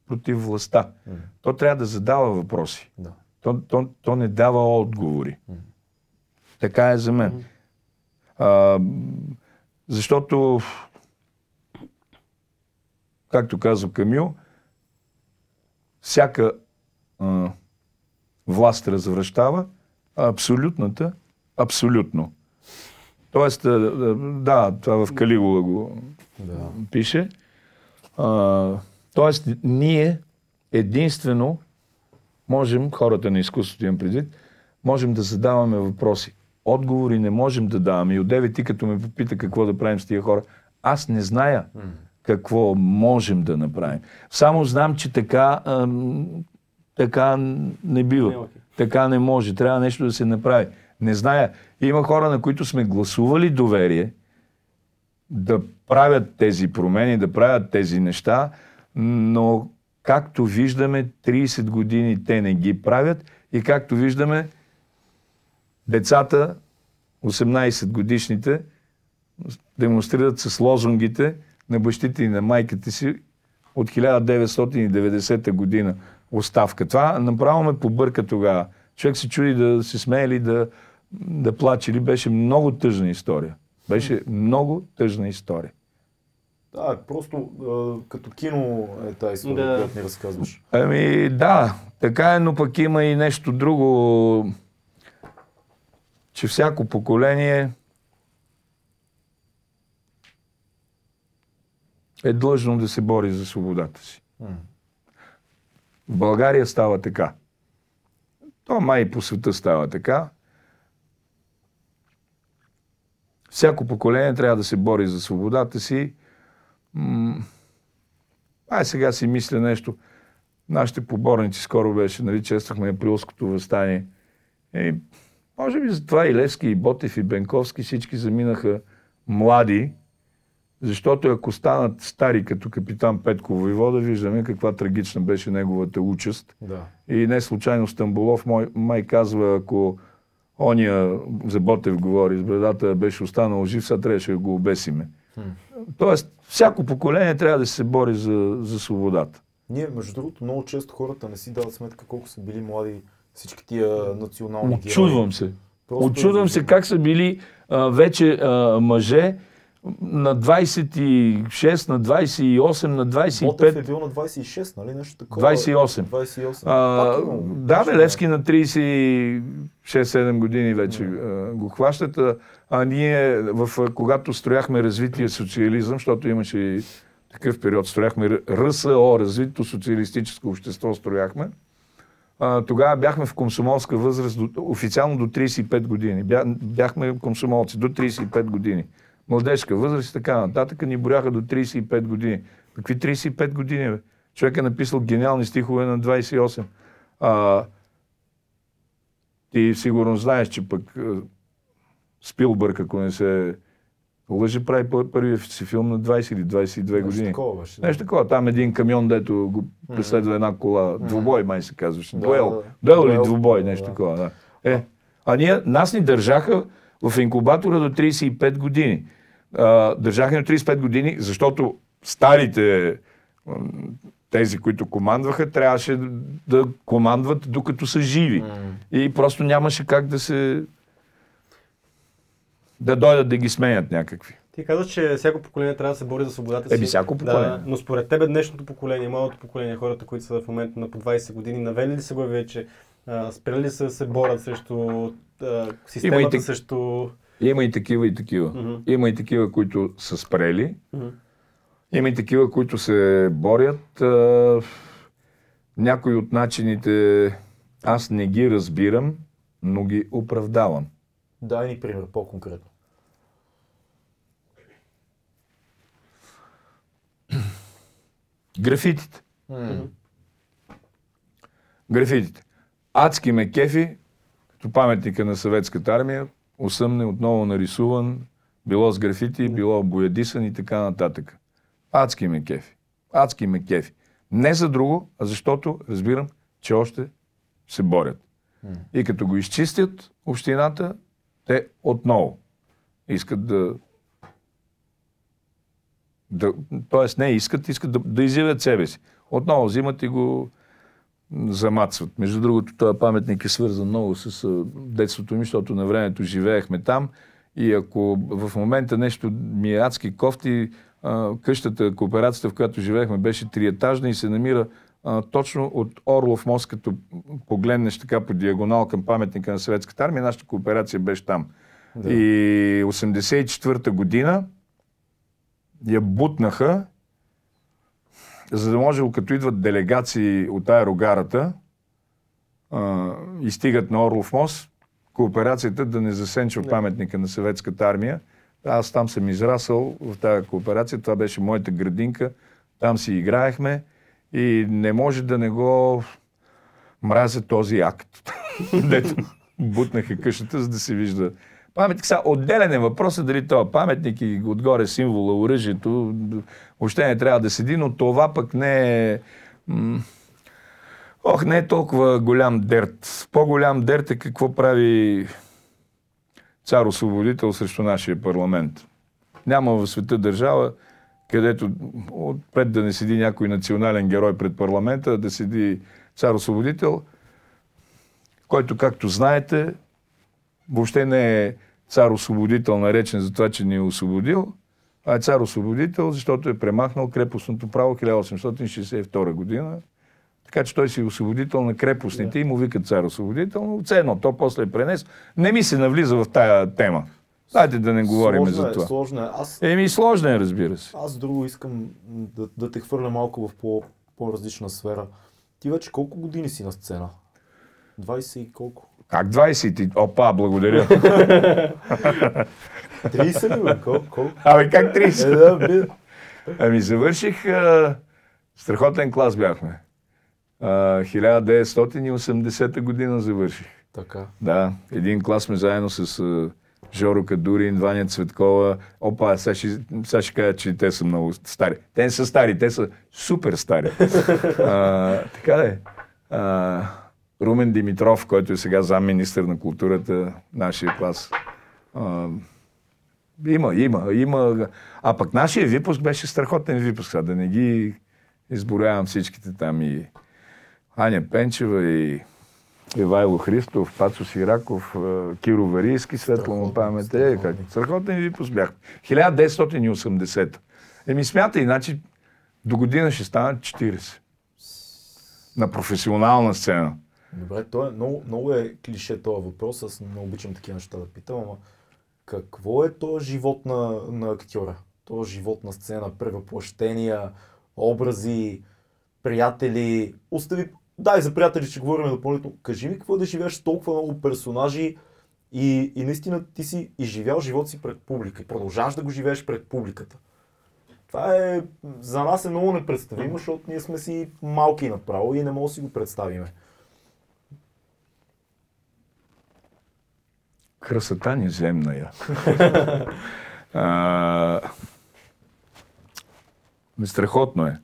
против властта. То трябва да задава въпроси. Да. То, то, то не дава отговори. Така е за мен. А, защото, както казва Камил, всяка а, власт развръщава, а абсолютната абсолютно. Тоест, а, а, да, това в Калигула го Да. пише. А, тоест, ние единствено можем, хората на изкуството имам предвид, можем да задаваме въпроси. Отговори не можем да даваме. И отдеве ти като ме попита какво да правим с тия хора, аз не зная какво можем да направим. Само знам, че така, ам, така не бива. Е. Така не може. Трябва нещо да се направи. Не зная. Има хора, на които сме гласували доверие, да правят тези промени, да правят тези неща, но както виждаме, 30 години те не ги правят и както виждаме, децата, 18 годишните, демонстрират с лозунгите на бащите и на майките си от 1990 година оставка. Това направо ме побърка тогава. Човек се чуди да се смее или да, да плаче. Или беше много тъжна история. Беше много тъжна история. Да, просто а, като кино е тази история, Да. която ни разказваш. Ами да, така е, но пък има и нещо друго, че всяко поколение е длъжно да се бори за свободата си. В България става така. То май по света става така. Всяко поколение трябва да се бори за свободата си. Ай сега си мисля нещо. Нашите поборници скоро беше, нали, чествахме априлското възстание. И, може би затова и Левски, и Ботев, и Бенковски всички заминаха млади, защото ако станат стари като капитан Петко Войвода, виждаме каква трагична беше неговата участ. Да. И не случайно Стамбулов мой, май казва, ако ония за Ботев говори, с бредата беше останал жив, сега трябваше да го обесиме. Тоест, всяко поколение трябва да се бори за, за свободата. Ние, между другото, много често хората не си дават сметка колко са били млади всички тия национални герои. Очудвам се. Просто Очудвам е- се как са били а, вече а, мъже на 26, на 28, на Ботев е 25. бил на 26, нали? Нещо такова. 28. 28. А, Пак да, бе, Левски на 36-7 години вече а, го хващат. А, а ние, в, когато строяхме развитие социализъм, защото имаше и такъв период, строяхме РСО, развито социалистическо общество строяхме, а, тогава бяхме в комсомолска възраст до, официално до 35 години. Бя, бяхме комсомолци до 35 години. Младежка възраст и така нататък ни брояха до 35 години. Какви 35 години, бе? Човек е написал гениални стихове на 28. А, ти сигурно знаеш, че пък а, Спилбърг, ако не се лъжи, прави пър- първия си филм на 20 или 22 Нещо години. такова беше. да. Нещо такова. Там един камион, дето го преследва една кола. Двубой, май се казваше. Да, Дуел. Дуел или двубой, нещо такова. Да. Е, а ние, нас ни държаха в инкубатора до 35 години. А, държаха ни до 35 години, защото старите тези, които командваха, трябваше да командват докато са живи. И просто нямаше как да се... да дойдат да ги сменят някакви. Ти казваш, че всяко поколение трябва да се бори за свободата си. Еби, всяко поколение. Да, но според тебе днешното поколение, младото поколение, хората, които са в момента на по 20 години, навели ли се го вече? Спрели ли се да се борят срещу а, системата, Има и так- срещу... Има и такива, и такива. Мгм. Има и такива, които са спрели. Мгм. Има и такива, които се борят. А, някои от начините аз не ги разбирам, но ги оправдавам. Дай ни пример по-конкретно. Графитите. Графитите. Адски ме кефи, паметника на съветската армия, осъмне отново нарисуван, било с графити, било боядисан и така нататък. Адски ме кефи. Адски ме кефи. Не за друго, а защото разбирам, че още се борят. И като го изчистят общината, те отново искат да да, тоест не искат, искат да, да изявят себе си. Отново взимат и го замацват. Между другото, този паметник е свързан много с детството ми, защото на времето живеехме там и ако в момента нещо ми е адски кофти, къщата, кооперацията, в която живеехме, беше триетажна и се намира а, точно от Орлов мост, като погледнеш така по диагонал към паметника на Съветската армия, нашата кооперация беше там. Да. И 84-та година я бутнаха, за да може, като идват делегации от аерогарата а, и стигат на Орлов мост, кооперацията да не засенчва паметника на съветската армия. Аз там съм израсъл в тази кооперация, това беше моята градинка, там си играехме и не може да не го мразя този акт. <laughs> Дето бутнаха къщата, за да се вижда паметник. Сега, отделен е въпросът дали това паметник и отгоре символа, оръжието, въобще не трябва да седи, но това пък не е... Ох, не е толкова голям дерт. По-голям дерт е какво прави цар-освободител срещу нашия парламент. Няма в света държава, където отпред да не седи някой национален герой пред парламента, да седи цар-освободител, който, както знаете, въобще не е цар-освободител, наречен за това, че ни е освободил, а е цар-освободител, защото е премахнал крепостното право 1862 година. Така че той си е освободител на крепостните и му викат цар-освободител, но все едно, то после е пренес. Не ми се навлиза в тая тема. Дайте да не говорим сложно за е, това. Сложно е. Аз, Еми, сложно е, разбира се. аз друго искам да, да те хвърля малко в по, по-различна сфера. Ти вече колко години си на сцена? 20 и колко? Как 20 ти? Опа, благодаря. <laughs> 30 ли бе? Колко? Абе, как 30? Е, да, бе. Ами завърших, а, страхотен клас бяхме. А, 1980 година завърших. Така. Да, един клас сме заедно с а, Жоро Кадурин, Ваня Цветкова. Опа, сега ще, сега ще кажа, че те са много стари. Те не са стари, те са супер стари. <laughs> а, така да е. А, Румен Димитров, който е сега замминистър на културата, нашия клас. А, има, има, има. А пък нашия випуск беше страхотен випуск. Сега да не ги изборявам всичките там и Аня Пенчева и Ивайло Христов, Пацо Сираков, Киро Варийски, светла му памет. Е, как? страхотен. Випуск бях. 1980. Еми смятай, иначе до година ще станат 40. На професионална сцена. Добре, то е много, много е клише този въпрос, аз не обичам такива неща да питам, ама какво е този живот на, на актьора? Този живот на сцена, превъплъщения, образи, приятели, остави, дай за приятели ще говорим допълнително. Кажи ми какво е да живееш толкова много персонажи и, и наистина ти си изживял живот си пред публика и продължаваш да го живееш пред публиката. Това е, за нас е много непредставимо, защото ние сме си малки направо и не можем да си го представиме. Красота неземна я. <laughs> а, ме страхотно е.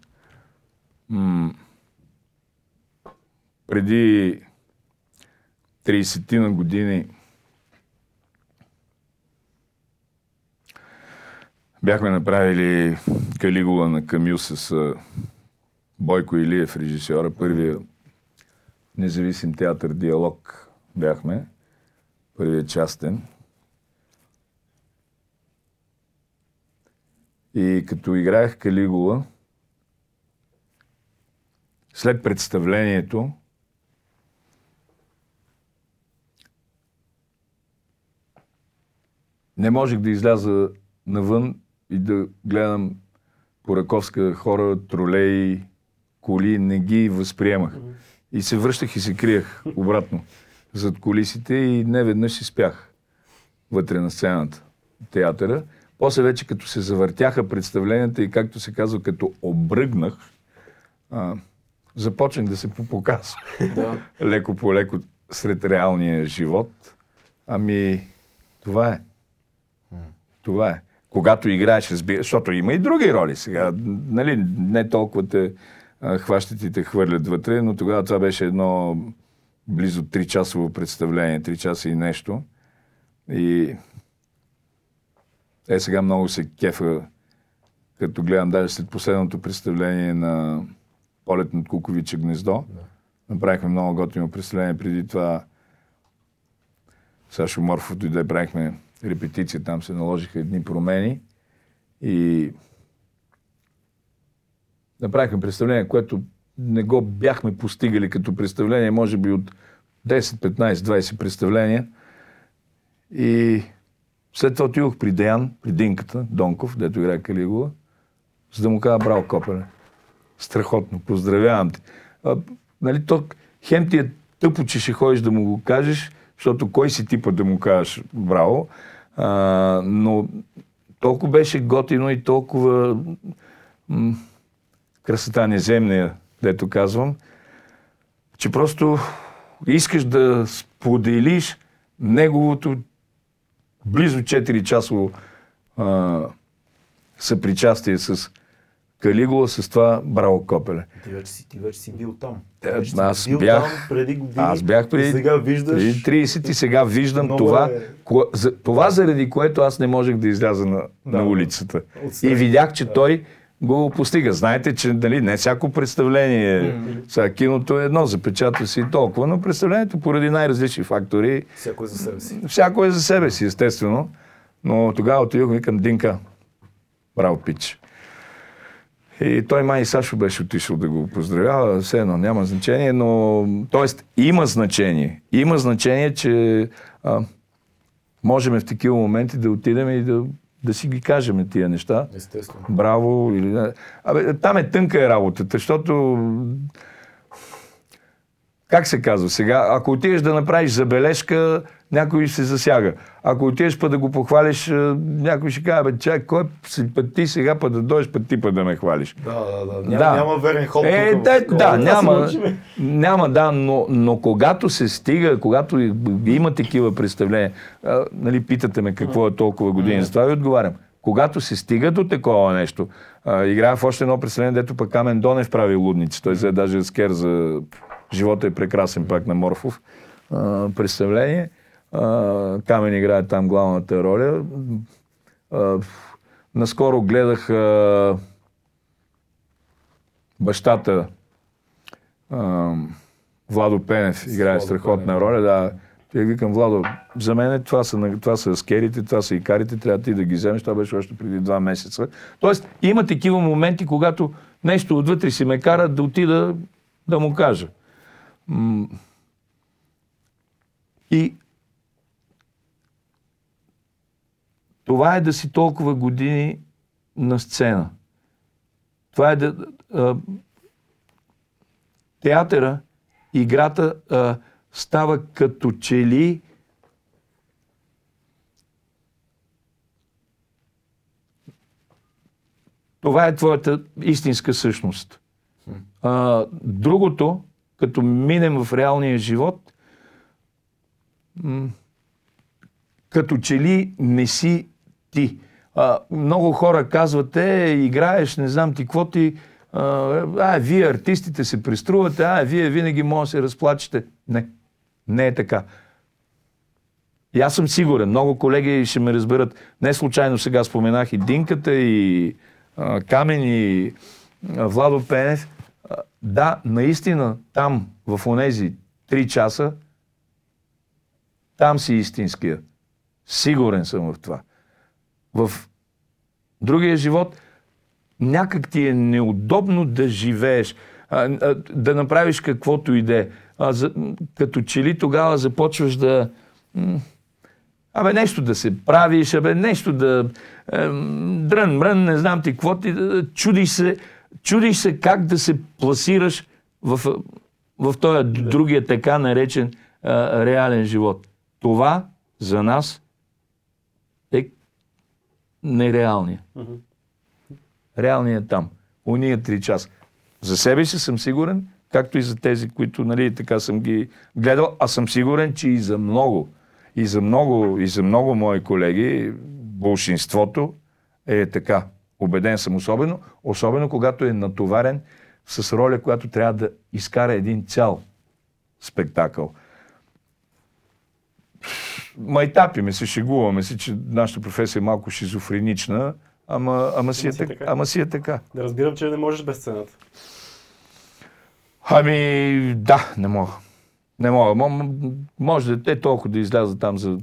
Преди 30 на години бяхме направили Калигула на Камю с Бойко Илиев, режисьора, първия независим театър Диалог бяхме, първият частен. И като играех Калигула, след представлението, не можех да изляза навън и да гледам по Раковска хора, тролеи, коли, не ги възприемах. И се връщах и се криях обратно зад колисите и не веднъж си спях вътре на сцената, театъра. После вече като се завъртяха представленията и както се казва, като обръгнах, а, започнах да се попоказвам. <laughs> Да. леко по леко сред реалния живот. Ами, това е. Това е. Когато играеш, разбира, защото има и други роли сега. Нали, не толкова те а, хващат и те хвърлят вътре, но тогава това беше едно близо 3 часово представление, 3 часа и нещо. И е сега много се кефа, като гледам даже след последното представление на полет над Куковича гнездо. Направихме много готино представление преди това. Сашо Морфов дойде, правихме репетиция, там се наложиха едни промени и направихме представление, което не го бяхме постигали като представление, може би от 10, 15, 20 представления. И след това отидох при Деян, при Динката, Донков, дето играе Калигула, за да му кажа браво, Копеле. Страхотно, поздравявам те. А, нали, то, хем ти е тъпо, че ще ходиш да му го кажеш, защото кой си типа да му кажеш браво, а, но толкова беше готино и толкова м- красота неземния, дето казвам, че просто искаш да споделиш неговото близо 4 часово а, съпричастие с Калигула, с това Браво Копеле. Ти вече си, ти вече си бил там. Е, Вече аз бил бях- там преди години. Аз бях преди, сега виждаш... преди 30 и сега виждам Много това, е- ко, за, това заради което аз не можех да изляза на, Да, на улицата. отстрани. И видях, че той го постига. Знаете, че нали, не всяко представление, сега киното е едно, запечатва си и толкова, но представлението поради най-различни фактори, Всяко е за себе си. всяко е за себе си, естествено. Но тогава отидох викам Динка. Браво, пич. И той май и Сашо беше отишъл да го поздравява, все едно няма значение, но т.е. има значение. Има значение, че а, можем в такива моменти да отидем и да, да си ги кажем тия неща. Естествено. Браво или. Абе, там е тънка е работата, защото как се казва сега, ако отидеш да направиш забележка, някой се засяга. Ако отидеш па да го похвалиш, някой ще каже, бе, чай, кой си път ти сега па да дойдеш път ти па да ме хвалиш. Да, да, да. Няма, няма верен ход. Е, тук да, да, се няма, няма, да, но, но когато се стига, когато има такива представления, а, нали, питате ме какво е толкова години, затова ви отговарям. Когато се стига до такова нещо, а, играя в още едно представление, дето пък Камен Донев прави лудници. Той взе даже скер за Живота е прекрасен пак на Морфов а, представление. А, Камен играе там главната роля. А, наскоро гледах а, бащата а, Владо Пенев играе Владо страхотна Пенев. роля. Да. И викам, Владо, за мен това са, това са скерите, това са икарите, трябва ти да ги вземеш. Това беше още преди два месеца. Тоест, има такива моменти, когато нещо отвътре си ме кара да отида да му кажа. И това е да си толкова години на сцена. Това е да. А, театъра, играта а, става като че ли това е твоята истинска същност. А, другото, като минем в реалния живот, м- като че ли не си ти. А, много хора казват, е, играеш, не знам ти какво ти, а, а, вие артистите се преструвате, а, вие винаги може да се разплачете. Не, не е така. И аз съм сигурен, много колеги ще ме разберат. Не случайно сега споменах и Динката, и а, Камен, и а, Владо Пенев. а, да, наистина там, в онези три часа, там си истинския. Сигурен съм в това. В другия живот някак ти е неудобно да живееш, да направиш каквото иде. А, за, като че ли тогава започваш да... Абе, нещо да се правиш, абе, нещо да... Е, дрън, мрън, не знам ти какво ти... да- Чудиш се, чудиш се как да се пласираш в, в този другия така наречен реален живот. Това за нас е нереалния. Реалният е там. Уния три часа. За себе си съм сигурен, както и за тези, които нали, така съм ги гледал, а съм сигурен, че и за много, и за много, и за много мои колеги, большинството е така. Обеден съм особено, особено когато е натоварен с роля, която трябва да изкара един цял спектакъл. Майтапиме се, шегуваме се, че нашата професия е малко шизофренична, ама, ама, си, е, си е така, ама си е така. Да разбирам, че не можеш без сцената. Ами, да, не мога. Не мога. Може да те толкова да изляза там за...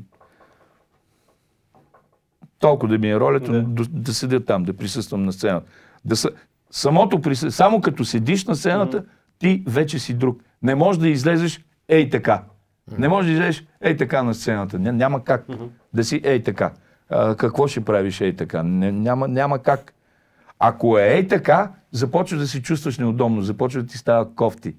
Толкова да ми е ролята, Да. да, да седя там, да присъствам на сцената. Да са... Самото присъствие, само като седиш на сцената, ти вече си друг. Не можеш да излезеш ей така. Не можеш да излезеш ей така на сцената. Ня- Няма как да си ей така. А, какво ще правиш ей така? Не, няма, няма как. Ако е ей така, започваш да се чувстваш неудобно, започваш да ти става кофти.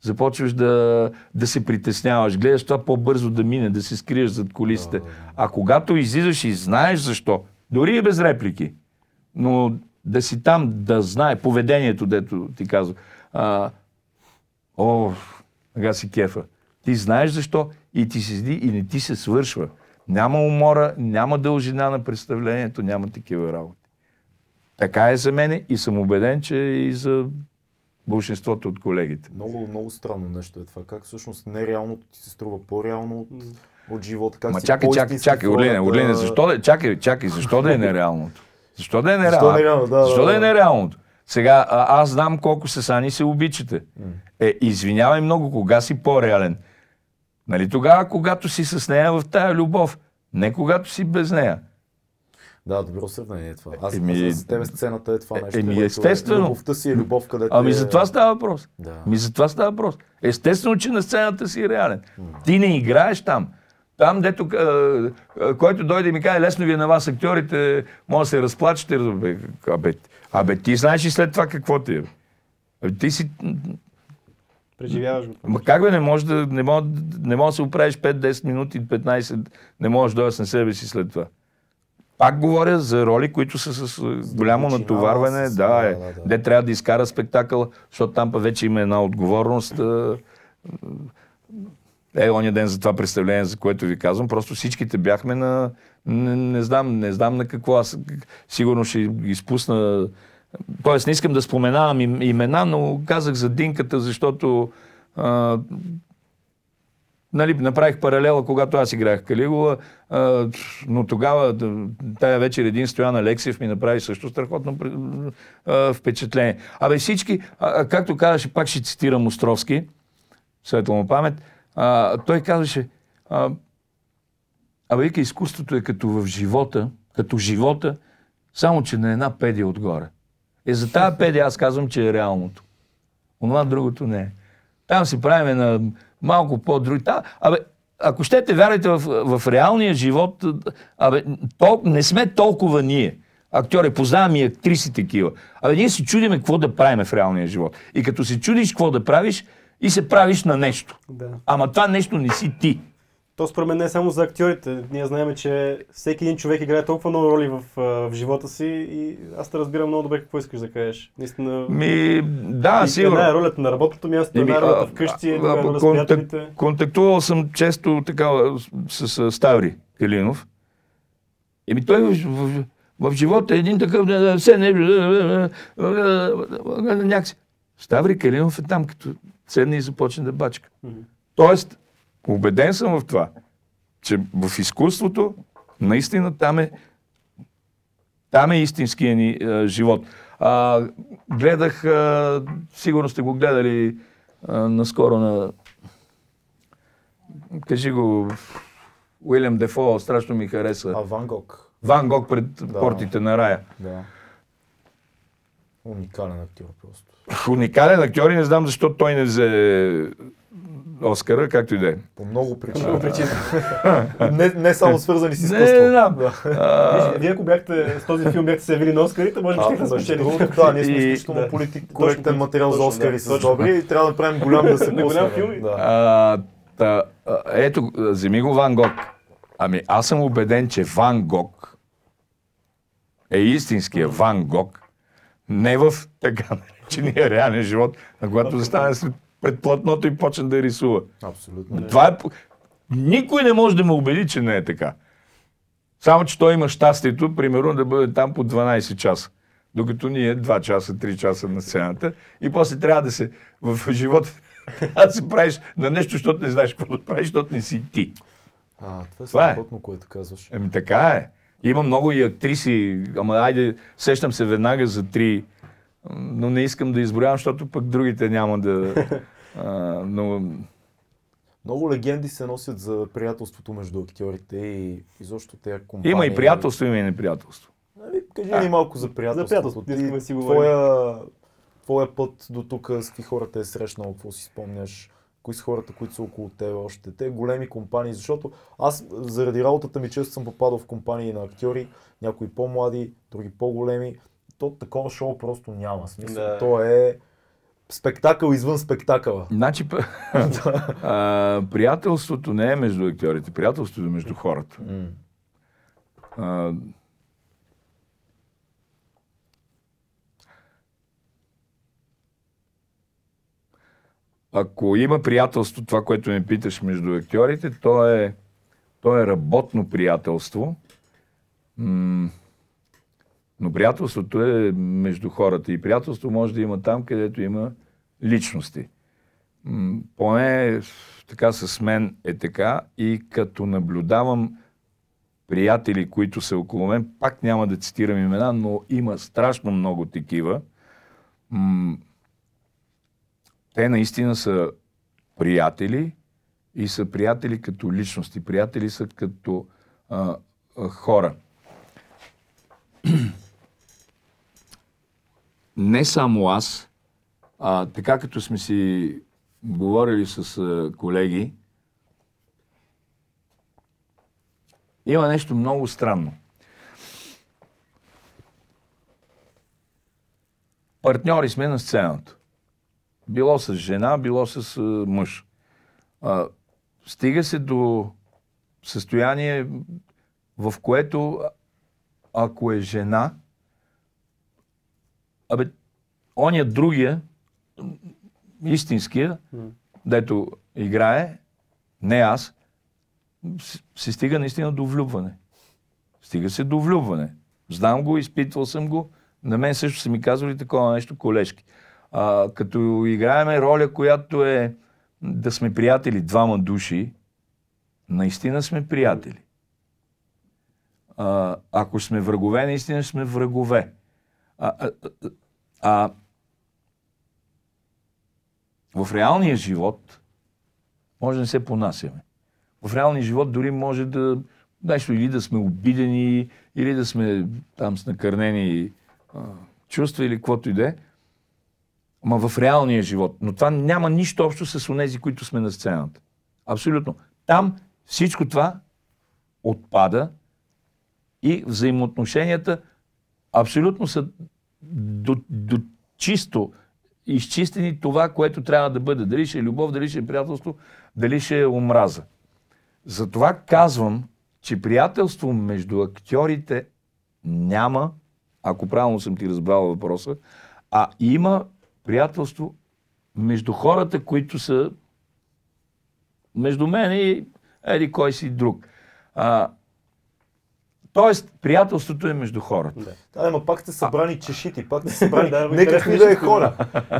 Започваш да, да се притесняваш, гледаш това по-бързо да мине, да се скриеш зад колисите. А когато излизаш и знаеш защо, дори и без реплики, но да си там, да знае поведението, дето ти казва. А, о, сега си кефа. Ти знаеш защо и ти седи и не ти се свършва. Няма умора, няма дължина на представлението, няма такива работи. Така е за мене и съм убеден, че и за большинството от колегите. Много, много странно нещо е това. Как всъщност нереалното ти се струва по-реално от, от живота. Как Ма чакай, чакай, чакай, Орлине. Орлине, защо да, чакай, чакай, защо да е нереалното? Защо да е Защо нереално? е? Да, защо да, да е да. нереалното? Сега, а, аз знам колко с Ани се обичате. Е, извинявай много, кога си по-реален? Нали тогава, когато си с нея в тая любов? Не когато си без нея. Да, добро сравнение е това. Аз Еми, за тебе сцената е това е- нещо. еми, е- естествено. Любовта си е любов, където Ами е... за това става въпрос. Да. Ами за това става въпрос. Естествено, че на сцената си реален. Ти не играеш там. Там, дето, който дойде и ми каже, лесно ви е на вас актьорите, може да се разплачете. Абе, абе, ти знаеш и след това какво ти е. Ти си... Преживяваш го. Ма как бе, не може да, не може, не може да се оправиш 5-10 минути, 15, не можеш да дойдеш на себе си след това. Пак говоря за роли, които са с голямо дълбочина, натоварване, с- да, е. да, да. Де трябва да изкара спектакъл, защото там па вече има една отговорност. Е, оня ден за това представление, за което ви казвам, просто всичките бяхме на... Не, не, знам, не знам на какво. Аз сигурно ще изпусна... Тоест, не искам да споменавам им, имена, но казах за Динката, защото а, нали, направих паралела, когато аз играх Калигула, а, но тогава, тая вечер един Стоян Алексиев ми направи също страхотно а, впечатление. Абе всички, а, както казваше, пак ще цитирам Островски, светла му памет, а, той казваше, а, абе вика, изкуството е като в живота, като живота, само че на една педия отгоре. Е, за тази педия аз казвам, че е реалното. Онова другото не е. Там си правиме на малко по-други. Абе, ако щете, вярвайте в, в реалния живот, абе, тол, не сме толкова ние. Актьори, познавам и актриси такива. Абе, ние се чудиме какво да правиме в реалния живот. И като се чудиш какво да правиш, и се правиш на нещо. Да. Ама това нещо не си ти. То според мен не е само за актьорите. Ние знаем, че всеки един човек играе толкова много роли в, в живота си и аз те разбирам много добре какво искаш да кажеш. Наистина. Ми, да, и сигурно. Една е ролята на работното място, една е ролята вкъщи, а, друга е роля с контак- приятелите. Контактувал съм често така с, с Ставри Калинов. Еми той в, в, в живота е един такъв, все не, някакси. Ставри Калинов е там, като седне и започне да бачка. Тоест, убеден съм в това, че в изкуството, наистина там е, там е истинския ни е, живот. А, гледах, а, сигурно сте го гледали а, наскоро на... Кажи го, Уилям Дефо, страшно ми хареса. А Ван Гог. Ван Гог пред портите на рая. Да. Уникален актьор просто. Уникален актьор и не знам защо той не взе Оскара, както и да е. По много причини. Причини. <laughs> не, не само свързани с Не, изкуство. не знам. Да. А, Вие, Вие ако бяхте с този филм бяхте се явили на Оскарите, може би ще да другото, да, ние сме изключително да. политик, коректен материал за Оскари да, с добри и трябва да направим голям да се На голям филм. Да. а, та, а, ето, вземи го Ван Гог. Ами аз съм убеден, че Ван Гог е истинския Ван Гог, не в така наречения реален живот, а когато застане след- пред платното и почне да рисува. Абсолютно. Това е... Никой не може да ме убеди, че не е така. Само, че той има щастието, примерно, да бъде там по 12 часа. Докато ние 2 часа, 3 часа на сцената. И после трябва да се в живота <laughs> да се правиш на нещо, защото не знаеш какво да правиш, защото не си ти. А, това е Това е. страхотно, което казваш. Еми така е. Има много и актриси, ама айде, сещам се веднага за три, но не искам да изброявам, защото пък другите няма да... <laughs> А, но Много легенди се носят за приятелството между актьорите и изобщо тези компании. има и приятелство, има и неприятелство. Нали, кажи ни малко за приятелството. приятелството, искаме си говорим. твоя, твоя път до тук, с какви хора те е срещнал, какво си спомняш, кои са хората, които са около теб още. Те големи компании, защото аз заради работата ми често съм попадал в компании на актьори, някои по-млади, други по-големи. То такова шоу просто няма. Смисъл, Да. то е спектакъл извън спектакъла. Значи, <laughs> а, приятелството не е между актьорите, приятелството е между хората. М. А, ако има приятелство, това, което ме питаш между актьорите, то е, то е работно приятелство. М, но приятелството е между хората. И приятелство може да има там, където има личности. Поне така с мен е така и като наблюдавам приятели, които са около мен, пак няма да цитирам имена, но има страшно много такива. Те наистина са приятели и са приятели като личности. Приятели са като а, а, хора. Не само аз, а, така като сме си говорили с а, колеги, има нещо много странно. Партньори сме на сцената. Било с жена, било с а, мъж. А, стига се до състояние, в което ако е жена, абе, оня другия, истинския, дето играе, не аз, се стига наистина до влюбване. Стига се до влюбване. Знам го, изпитвал съм го. На мен също са ми казвали такова нещо колежки. А, като играеме роля, която е да сме приятели, двама души, наистина сме приятели. А, ако сме врагове, наистина сме врагове. А, а, в реалния живот може да не се понасяме. В реалния живот дори може да нещо или да сме обидени, или да сме там с накърнени а, чувства или каквото и да е. Ама в реалния живот. Но това няма нищо общо с онези, които сме на сцената. Абсолютно. Там всичко това отпада и взаимоотношенията абсолютно са до, до чисто изчистени това, което трябва да бъде. Дали ще е любов, дали ще е приятелство, дали ще е омраза. Затова казвам, че приятелство между актьорите няма, ако правилно съм ти разбрал въпроса, а има приятелство между хората, които са между мен и еди кой си друг. А, Тоест, приятелството е между хората. Да. Да, ама пак сте събрани чешити, пак сте събрани. <laughs> Да, не какви да е хора.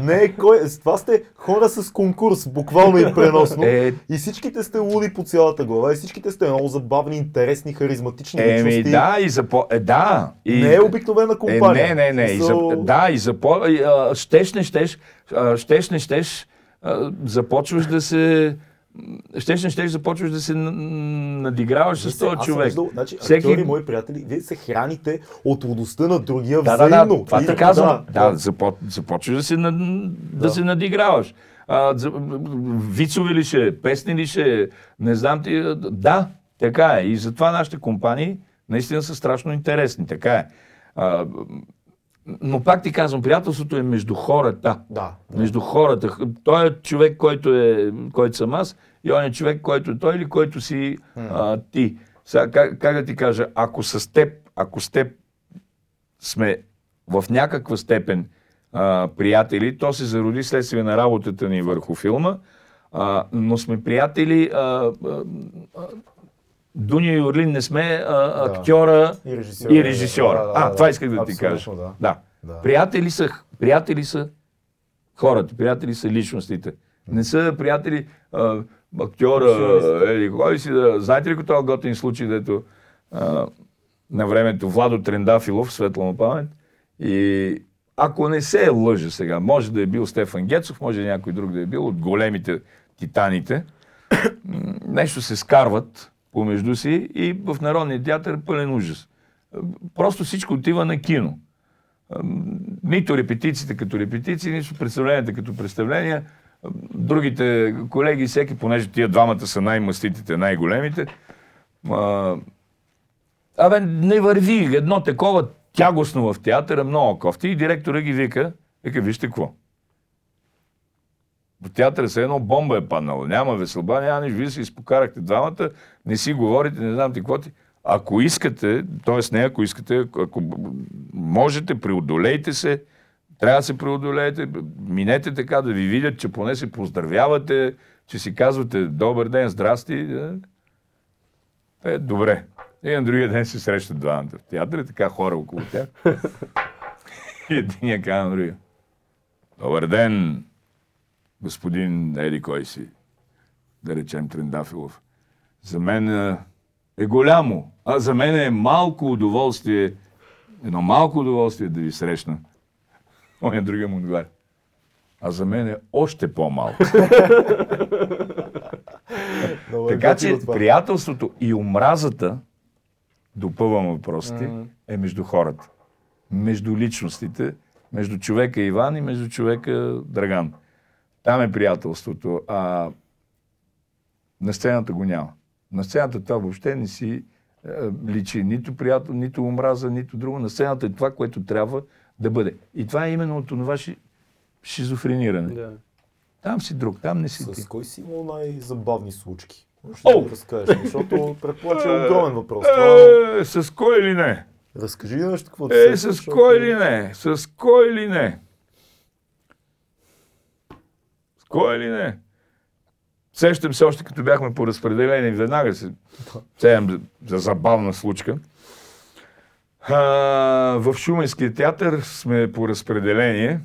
Не е кой. Това сте хора с конкурс, буквално и <laughs> преносно. Е. И всичките сте луди по цялата глава. И всичките сте много забавни, интересни, харизматични Еми, личности. да, и за по... Е, да. И... Не е обикновена компания. Е, не, не, не. И за... Да, и за по... щеш, не щеш, щеш, не щеш, започваш да се... Щеш, не щеш, започваш да се надиграваш с този съм човек. виждал, значи, Всеки- актьори, мои приятели, вие се храните от лудостта на другия Да, да, взаимно. да, това И- те казвам. да, Да, запо... започваш да се, на... да. Да. се надиграваш. А. Вицови ли ще песни ли ще не знам ти. Да, така е. И затова нашите компании наистина са страшно интересни. Така е. А, но пак ти казвам, приятелството е между хората. Да. Между хората. Той е човек, който, е, който съм аз, и он е човек, който е той или който си а, ти. Сега, как, как да ти кажа, ако с теб, ако с теб сме в някаква степен а, приятели, то се зароди следствие на работата ни върху филма, а, но сме приятели. А, а, Дуня и Орлин не сме а, актьора И режисьора. и режисьора. Да, да, а, да, това да. исках да ти кажа. да. Да. Да. Приятели са, приятели са хората, приятели са личностите. Не са приятели а, актьора, или кой си да... Знаете ли този готин случай, дето а, на времето Владо Трендафилов, светла му памет, и ако не се е лъжа сега, може да е бил Стефан Гецов, може и някой друг да е бил от големите титаните, нещо се скарват помежду си и в Народния театър е пълен ужас. Просто всичко отива на кино. Нито репетициите като репетиции, нито представленията като представления. Другите колеги, всеки, понеже тия двамата са най-маститите, най-големите, абе, не върви едно такова тягостно в театъра, много кофти. И директора ги вика, вика, вижте какво. В театъра се едно бомба е паднала. Няма веселба, няма нищо. Вие се изпокарахте двамата, не си говорите, не знам ти какво ти. Ако искате, т.е. не ако искате, ако можете, преодолейте се, трябва да се преодолеете, минете така да ви видят, че поне се поздравявате, че си казвате добър ден, здрасти. Е, добре. И на другия ден се срещат двамата в театъра, така хора около тях. И единия казва на другия. Добър ден, господин Еди кой си, да речем Трендафилов. За мен е голямо, а за мен е малко удоволствие, едно малко удоволствие да ви срещна. Оня другия му отговаря. А за мен е още по-малко. <laughs> Е така че приятелството и омразата, допълвам въпросите, е между хората. Между личностите, между човека Иван и между човека Драган. Там е приятелството, а на сцената го няма. На сцената това въобще не си е, личи нито приятел, нито омраза, нито друго. На сцената е това, което трябва да бъде. И това е именно от това ши, шизофрениране. Да. Там си друг, там не си ти. С кой си имал най-забавни случки? Можеш О! да разкажеш, защото <laughs> предполагам, че е огромен въпрос. Това... Е, с кой или не? Разкажи нещо, какво Е, с кой или не? С кой или не? С кой или не? Сещам се още като бяхме по разпределение, веднага се сеям за, за забавна случка. А, в Шуменския театър сме по разпределение.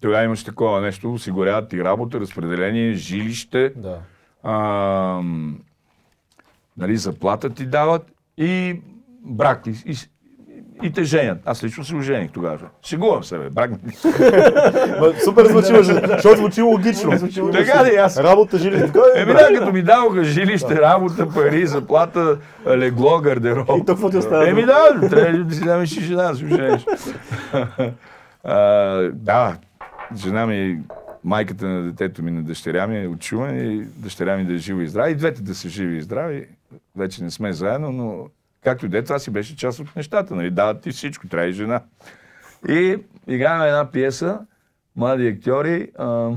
Тогава имаш такова нещо, осигуряват ти работа, разпределение, жилище, Да. а, нали, заплата ти дават и брак. И, и, и те женят. Аз лично се ожених тогава. Шегувам се, бе. Брак. <laughs> Супер звучи, <laughs> защото звучи логично. Така ли, аз- Работа, жили, така е. Еми да, като ми даваха жилище, работа, пари, заплата, легло, гардероб. И то какво ти остава? Еми да, трябва да си и жена, да се ожениш. <laughs> Да, жена ми, майката на детето ми, на дъщеря ми е от Шумен и дъщеря ми да е жива и здрава. И двете да са живи и здрави. Вече не сме заедно, но както и да е, това си беше част от нещата. Нали? Дават ти всичко, трябва и жена. И играем една пиеса, млади актьори, а,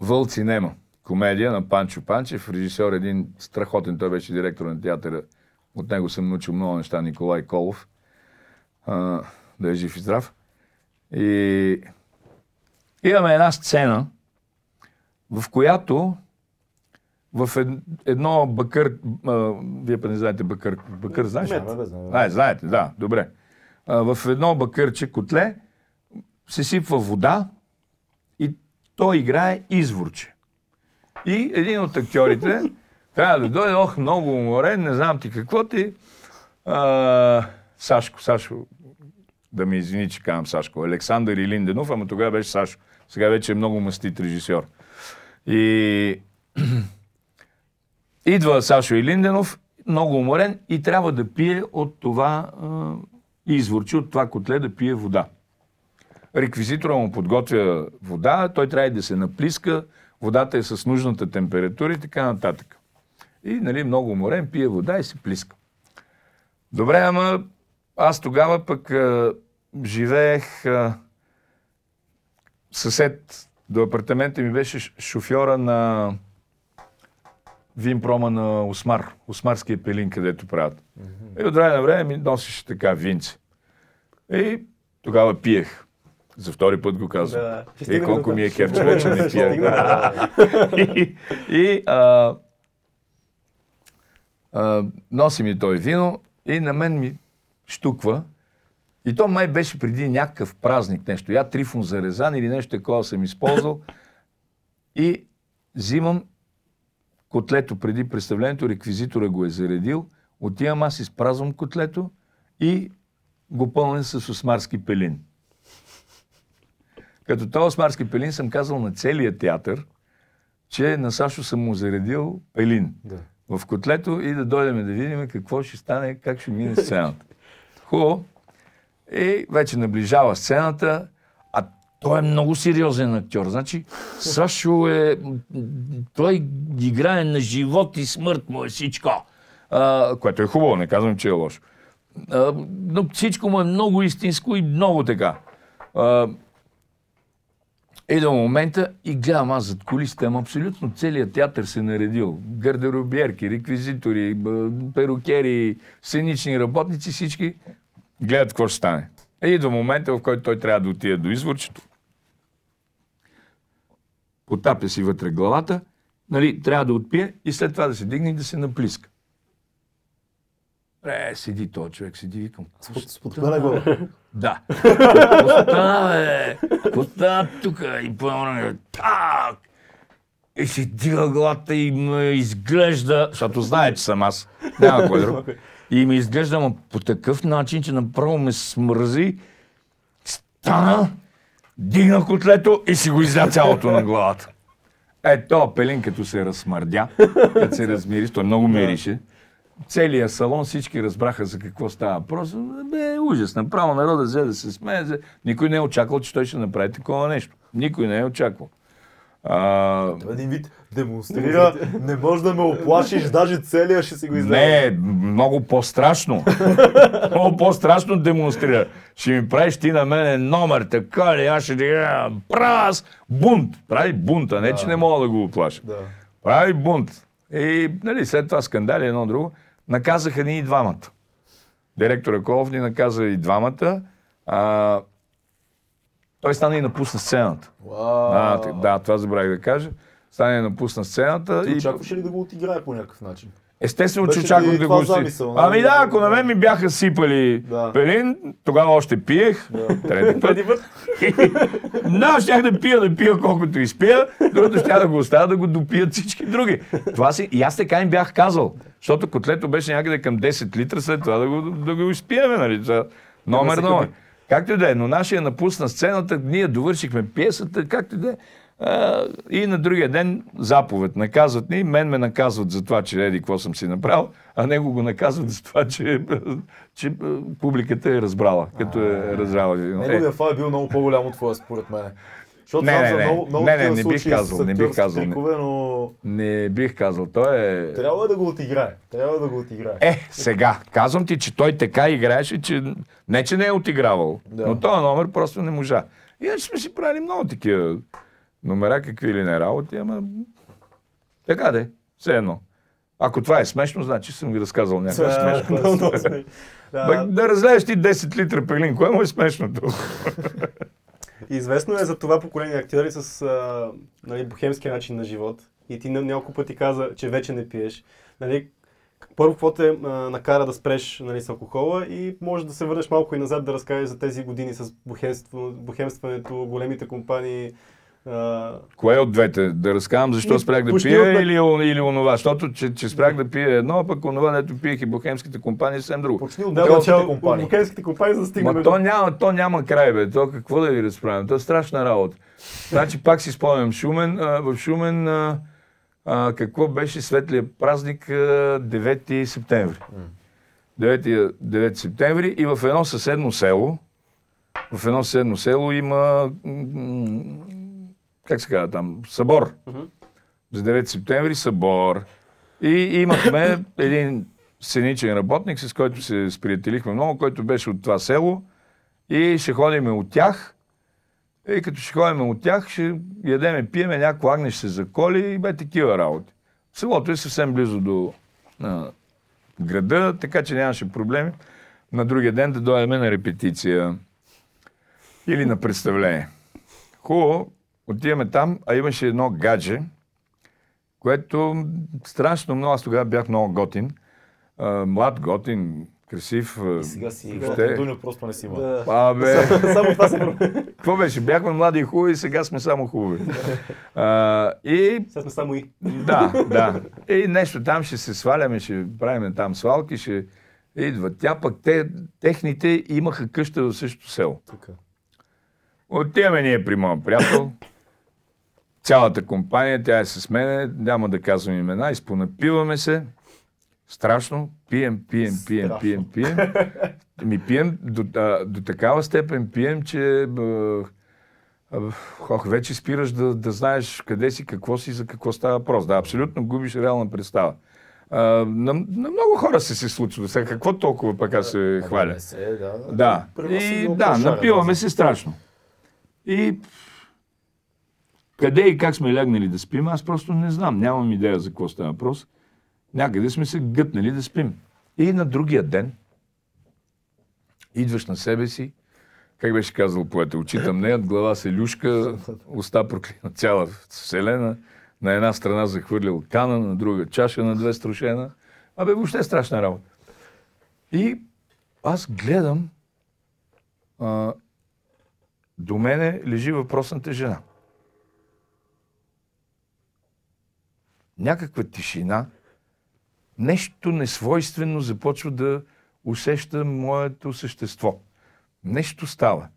Вълци нема. Комедия на Панчо Панчев, режисьор един страхотен, той беше директор на театъра. От него съм научил много неща, Николай Колов. А, да е жив и здрав. И имаме една сцена, в която в ед- едно бакър, а, вие па не знаете бакър, бакър знаеш? ли? А, знаете, да, добре. А, в едно бакърче котле се сипва вода и той играе изворче. И един от актьорите <laughs> трябва да дойде, ох, много уморен, не знам ти какво ти. А, Сашко, Сашко, да ми извини, че казвам Сашко, Александър Илинденов, ама тогава беше Сашко. Сега вече е много мастит режисьор. И <clears throat> <clears throat> идва Сашо Илинденов, много уморен и трябва да пие от това а, изворче, от това котле да пие вода. Реквизитора му подготвя вода, той трябва и да се наплиска, водата е с нужната температура и така нататък. И нали, много уморен, пие вода и се плиска. Добре, ама аз тогава пък а, живеех а, съсед до апартамента ми беше шофьора на Винпрома на Осмар, Осмарския пелин, където правят. И от време на време ми носеше така винци. И тогава пиех. За втори път го казвам. Да. И колко ми е кеф, че вече не пия. <laughs> и, и а, а, носи ми той вино и на мен ми штуква. И то май беше преди някакъв празник нещо. Я трифон зарезан или нещо такова съм използвал. И взимам котлето преди представлението, реквизитора го е заредил. Отивам аз, изпразвам котлето и го пълня с осмарски пелин. Като този осмарски пелин съм казал на целия театър, че на Сашо съм му заредил пелин Да. в котлето и да дойдем да видим какво ще стане, как ще мине сцената. Хубаво. И вече наближава сцената, той е много сериозен актьор. Значи, Сашо е... Той играе на живот и смърт му е всичко. А, което е хубаво, не казвам, че е лошо. А, но всичко му е много истинско и много така. А, момента и гледам аз зад кулисите, ама абсолютно целият театър се е наредил. Гардеробиерки, реквизитори, перукери, сценични работници, всички гледат какво ще стане. И до момента, в който той трябва да отиде до изворчето, потапя си вътре главата, нали, трябва да отпие и след това да се дигне и да се наплиска. Е, седи този човек, седи, викам. С с подпена глава. <laughs> Да. Какво стана, бе? Какво стана тук? И пълна так! И си дига главата и ме изглежда, защото знае, че съм аз. Няма кой друг. И ме изглежда по такъв начин, че направо ме смързи. Стана, дигна котлето и си го изля цялото на главата. Е, то пелин като се разсмърдя, като се размири, той много мирише. Целият салон всички разбраха за какво става въпрос. Бе, ужас. Направо народа взе да се смее. Никой не е очаквал, че той ще направи такова нещо. Никой не е очаквал. А, Един вид демонстрира, не можеш да ме оплашиш, даже целия ще си го излезе. не, много по-страшно. <laughs> много по-страшно демонстрира. Ще ми правиш ти на мене номер, така ли, аз ще ти. Прас! Бунт! Прави бунт, а не, че не мога да го оплаша. Да. Прави бунт. И нали, след това скандали едно друго. Наказаха ни и двамата. Директора Колов ни наказа и двамата. А, той стана и напусна сцената. Вау. А, да, това забравих да кажа. Стана и напусна сцената. Ти и... очакваш ли да го отиграе по някакъв начин? Естествено, че очаквах да го си. замисъл, нали? Ами да, ако на мен ми бяха сипали Да. пелин, тогава още пиех. Трети път. <laughs> Да, щях да пия, да пия колкото изпия, другото щях да го оставя да го допият всички други. Това си, и аз така им бях казал, защото котлето беше някъде към 10 литра, след това да го, да го изпиеме, нали? Това, номер, номер. Както и да е, но нашия напусна сцената, ние довършихме пиесата, както и да е. И на другия ден заповед. Наказват ни, мен ме наказват за това, че еди какво съм си направил, а него го наказват за това, че, че публиката е разбрала, като е разбрала. Неговия фал е бил много по-голям от твоя, според мен. Защото Не, не, не. много, много Не, не, не бих казал, не бих казал, не. Трикове, но Не бих казал. Той е... трябва да го отиграе. Трябва да го отиграе. Е, сега, казвам ти, че той така играеше, че не, че не е отигравал, Да. но този номер просто не можа. Иначе сме си правили много такива номера, какви ли не работи, ама така де, все едно. Ако това е смешно, значи съм ви разказал някакво Това е смешно. смешно. Бе, Да, да разлееш ти 10 литра пелин, кое му е смешното? <laughs> Известно е за това поколение актьори с а, нали, бухемския начин на живот. и ти няколко пъти каза, че вече не пиеш, нали, първо, какво те а, накара да спреш нали, с алкохола и може да се върнеш малко и назад да разкажеш за тези години с бухемстването, големите компании. Кое от двете? Да разказвам защо спрях да пия от- или, или онова? Защото, че, че спрях да пия едно, а пък онова, дето пиех и бухемските компании, съвсем друго. Почти от да, начало, компании. бухемските компании за да стигнем Ма то няма, то няма край, бе. То какво да ви разправям? То е страшна работа. Значи пак си спомням Шумен. А, в Шумен а, а, какво беше светлия празник а, 9 септември. 9, 9 септември и в едно съседно село, в едно съседно село има, как се казва там, събор. За 9 септември събор. И имахме <coughs> един сценичен работник, с който се сприятелихме много, който беше от това село. И ще ходиме от тях. И като ще ходим от тях, ще ядеме, пиеме, някой агне ще се заколи и бе такива работи. Селото е съвсем близо до а, града, така че нямаше проблеми. На другия ден да дойдем на репетиция или на представление. Хубаво, отиваме там, а имаше едно гадже, което страшно много, аз тогава бях много готин, а, млад, готин, красив. И сега си ще- Готин Дуньо просто не си има. Да. Абе, Само това се какво беше? Бяхме млади и хубави, сега сме само хубави. А, и Сега сме само и. да, да. И нещо там ще се сваляме, ще правим там свалки, ще идва. Тя пък, те, техните имаха къща в същото село. Тук. Отиваме ние при моят приятел. Цялата компания, тя е с мене, няма да казвам имена, изпонапиваме се. Страшно. Пием, пием, пием, Страшно. пием, пием. Ми пием до, а, до такава степен пием, че а, ох, вече спираш да, да знаеш къде си, какво си, за какво става въпрос. Да, абсолютно губиш реална представа. А, на, на много хора се се случва. Сега какво толкова пък аз се хваля? Се, да. Да, нас и да, напиваме се страшно. И къде и как сме легнали да спим, аз просто не знам. Нямам идея за какво става въпрос. Някъде сме се гътнали да спим. И на другия ден идваш на себе си, как беше казал поета, очита мнеят, глава се люшка, уста проклина цяла вселена, на една страна захвърлил кана, на друга чаша на две струшена. Абе, въобще страшна работа. И аз гледам, а, до мене лежи въпросната жена. Някаква тишина, нещо несвойствено започва да усеща моето същество. Нещо става.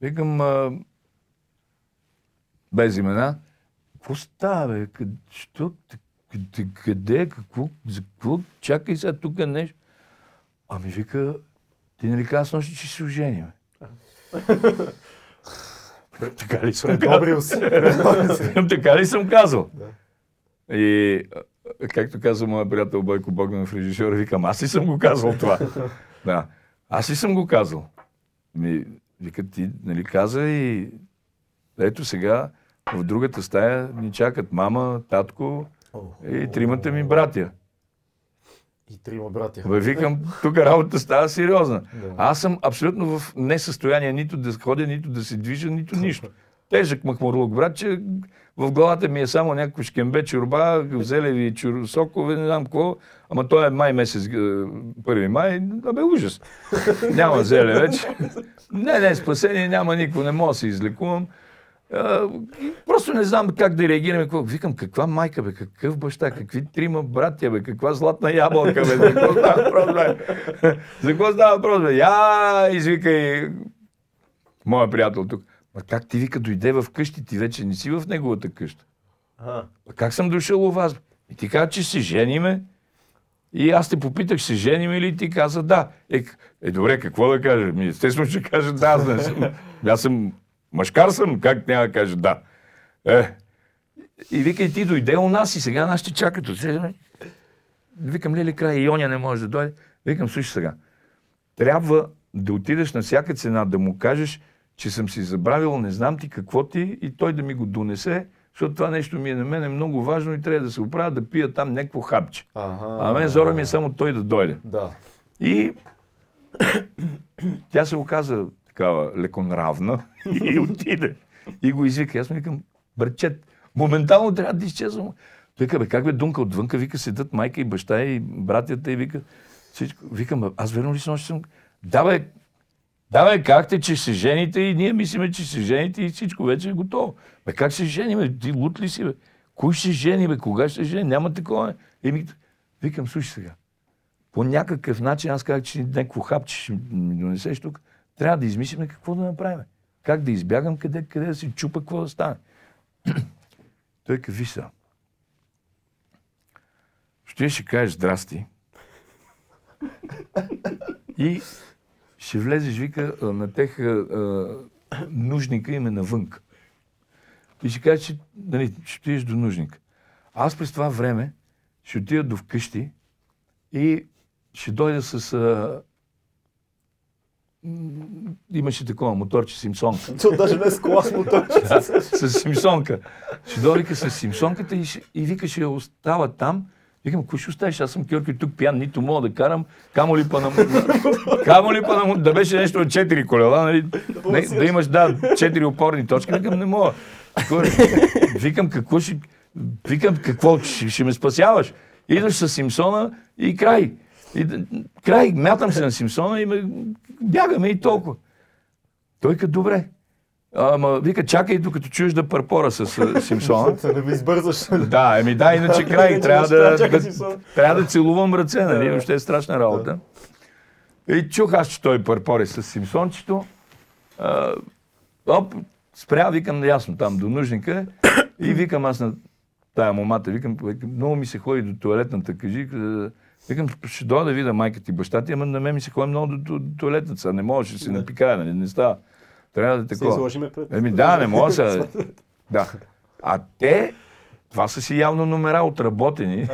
Викам, а, без имена, какво става, бе? Къде, що? Къде, къде, какво, за какво? Чакай сега тук нещо. Ами вика, ти нали каза с нощи, че се оженим? <laughs> <laughs> така ли съм казал? Така ли съм казал? И както каза моя приятел Бойко Богданов, режисьор, викам, аз ли съм го казал това? <laughs> да. Аз ли съм го казал? Ми, вика, ти, нали, каза и ето сега в другата стая ни чакат мама, татко и тримата ми братя. И трима братя. Бе, викам, тук работата става сериозна. Да. Аз съм абсолютно в несъстояние нито да ходя, нито да се движа, нито <laughs> нищо. Тежък махмурлук, брат, че в главата ми е само някакво шкембе, чорба, зелеви чур... сокове, не знам какво. Ама то е май месец, е, първи май, абе ужас. <laughs> Няма зеле вече. Не, не, спасение няма никакво, не мога да се излекувам. А, просто не знам как да реагираме. Какво. Викам, каква майка, бе, какъв баща, какви трима братя, бе, каква златна ябълка, бе, за какво става въпрос, бе? За какво става въпрос, бе? Я, извика и моя приятел тук. Ма как ти вика, дойде в къщи, ти вече не си в неговата къща. А как съм дошъл у вас? И ти каза, че се жениме. И аз те попитах, се женим или ти каза да. Е, е добре, какво да кажа? Ми, естествено ще кажа да, аз не съм. Аз съм мъжкар съм, как няма да кажа да. Е. И вика, и ти дойде у нас и сега нас ще чакат. сега. Викам, леле, край, Ионя не може да дойде. Викам, слушай сега, трябва да отидеш на всяка цена, да му кажеш, че съм си забравил, не знам ти какво ти, и той да ми го донесе, защото това нещо ми е на мен е много важно и трябва да се оправя да пия там някакво хапче. Ага. А мен зора ми е само той да дойде. Да. И <coughs> тя се оказа такава леконравна <laughs> и отиде. И го извика. Аз му викам, братчет, Моментално трябва да изчезвам. Вика, бе, как бе, Дунка отвънка, вика, седат майка и баща и братята и вика, всичко. Викам, аз верно ли съм, съм? Да, бе, да, бе, как те, че се жените и ние мислиме, че се жените и всичко вече е готово. Бе, как се жени, бе? Ти лут ли си, бе? Кой ще жени, бе? Кога ще жени? Няма такова. Еми, викам, слушай сега. По някакъв начин, аз казах, че някакво хапче ще ми донесеш тук. Трябва да измислим какво да направим. Как да избягам, къде, къде да си чупа, какво да стане. <clears throat> Той каза, виж сега. Ще ще кажеш здрасти. <laughs> И ще влезеш, вика, на тех а, нужника им е навънка. И ще кажеш, че нали, ще отидеш до нужника. Аз през това време ще отида до вкъщи и ще дойда с... А, имаше такова моторче Симсонка. <laughs> То даже не е с кола с моторче. Да, с Симсонка. Ще дойде с Симсонката и, ще, и вика, ще остава там. Викам, кой ще оставиш? Аз съм Кьорки тук пиян, нито мога да карам. Камо ли па на... Камо ли па на... Да беше нещо от четири колела, нали? Не, да имаш, да, четири опорни точки. Викам, не мога. Викам, какво ще... Викам, какво? Ще, ще ме спасяваш. Идваш с Симсона и край. И, край, мятам се на Симсона и ме... бягаме и толкова. Той като добре. Ама, вика, чакай, докато чуеш да парпора с <laughs> Симсона. Да ви избързаш. Да, еми да, иначе <laughs> край. Трябва, да, трябва да целувам ръце, нали? Въобще е страшна работа. И чух аз, че той парпори с Симсончето. А, оп, спря, викам, ясно, там до нужника. И викам аз на тая момата, викам, много ми се ходи до туалетната, кажи, викам, ще дойда да видя майка ти баща ти, ама на мен ми се ходи много до, до, до туалетната, не можеш да се напикая, нали? не става. Трябва да Се такова. изложиме пред... Еми да, не мога <laughs> се. Да. А те, това са си явно номера отработени.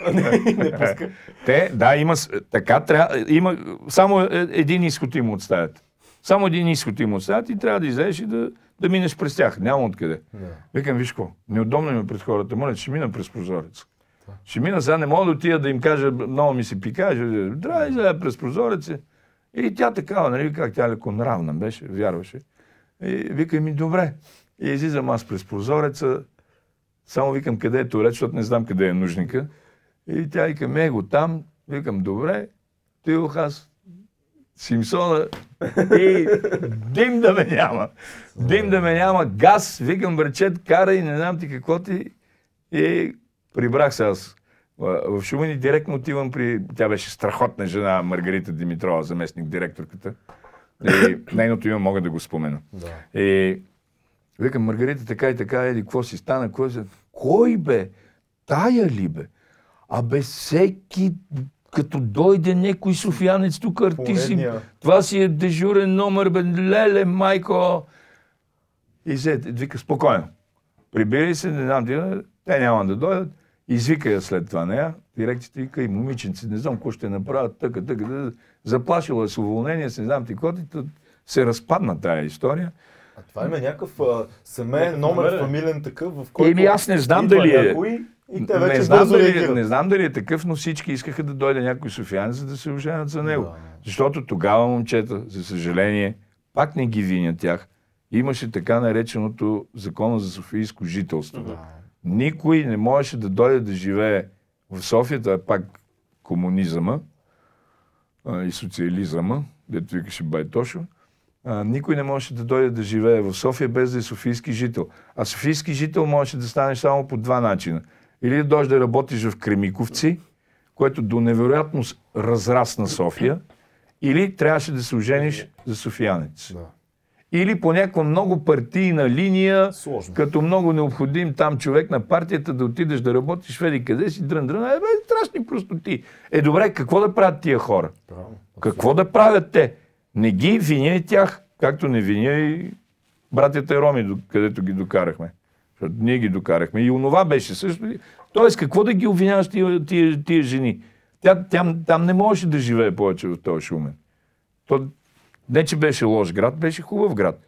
А, не, не пуска. <laughs> Те, да, има, така трябва, има, само е- един изход им оставят. Само един изход им оставят и трябва да излезеш и да, да минеш през тях. Няма откъде. Викам, виж какво, неудобно ми е пред хората, моля, ще мина през прозорец. Ще мина сега, не мога да отида да им кажа, много ми се пикае, ще- трябва да излезе през прозореца. И тя такава, нали, как тя леко нравна беше, вярваше. И вика ми, добре. И излизам аз през прозореца, само викам къде е туалет, защото не знам къде е нужника. И тя вика, ме го там. Викам, добре. Отидох аз. Симсона и дим да ме няма. Дим да ме няма, газ, викам брачет, кара и не знам ти какво ти. И прибрах се аз. В в Шумен и директно отивам при... Тя беше страхотна жена, Маргарита Димитрова, заместник директорката. И <coughs> нейното име мога да го спомена. Да. И викам, Маргарита, така и така, еди, какво си стана? Кой, си... Кой бе? Тая ли бе? Абе, всеки, като дойде някой софиянец тук, артист, това си е дежурен номер, бе, леле, майко. И се, вика, спокойно. Прибери се, не знам, те няма да дойдат. Извика я след това нея. Дирекцията вика и момиченци, не знам какво ще направят, така, така, така. Заплашила е с уволнение, с не знам ти какво, и то се разпадна тая история. А това има някакъв семейен номер, номер, фамилен такъв, в който Еми аз не знам дали е. някой и те Не вече знам, бързо дали, е- не знам дали е такъв, но всички искаха да дойде някой софиянец, за да се оженят за него. Да. Защото тогава момчета, за съжаление, пак не ги виня тях. Имаше така нареченото закона за софийско жителство. Да. Никой не можеше да дойде да живее в София, това е пак комунизъма а, и социализъма, дето викаше Байтошо. А, никой не можеше да дойде да живее в София без да е софийски жител. А софийски жител можеше да станеш само по два начина. Или да дойдеш да работиш в Кремиковци, което до невероятност разрасна София, или трябваше да се ожениш за софиянец. Да. Или по някаква много партийна линия, Сложно. като много необходим там човек на партията да отидеш да работиш в еди къде си, дрън, дрън, е, бе, страшни простоти. Е, добре, какво да правят тия хора? Правилно. Какво да правят те? Не ги виня и тях, както не виня и братята Роми, където ги докарахме. Защото ние ги докарахме. И онова беше също. Тоест, какво да ги обвиняваш тия, тия, тия жени? Тя, тя, там не можеше да живее повече в този шумен. То, не, че беше лош град, беше хубав град.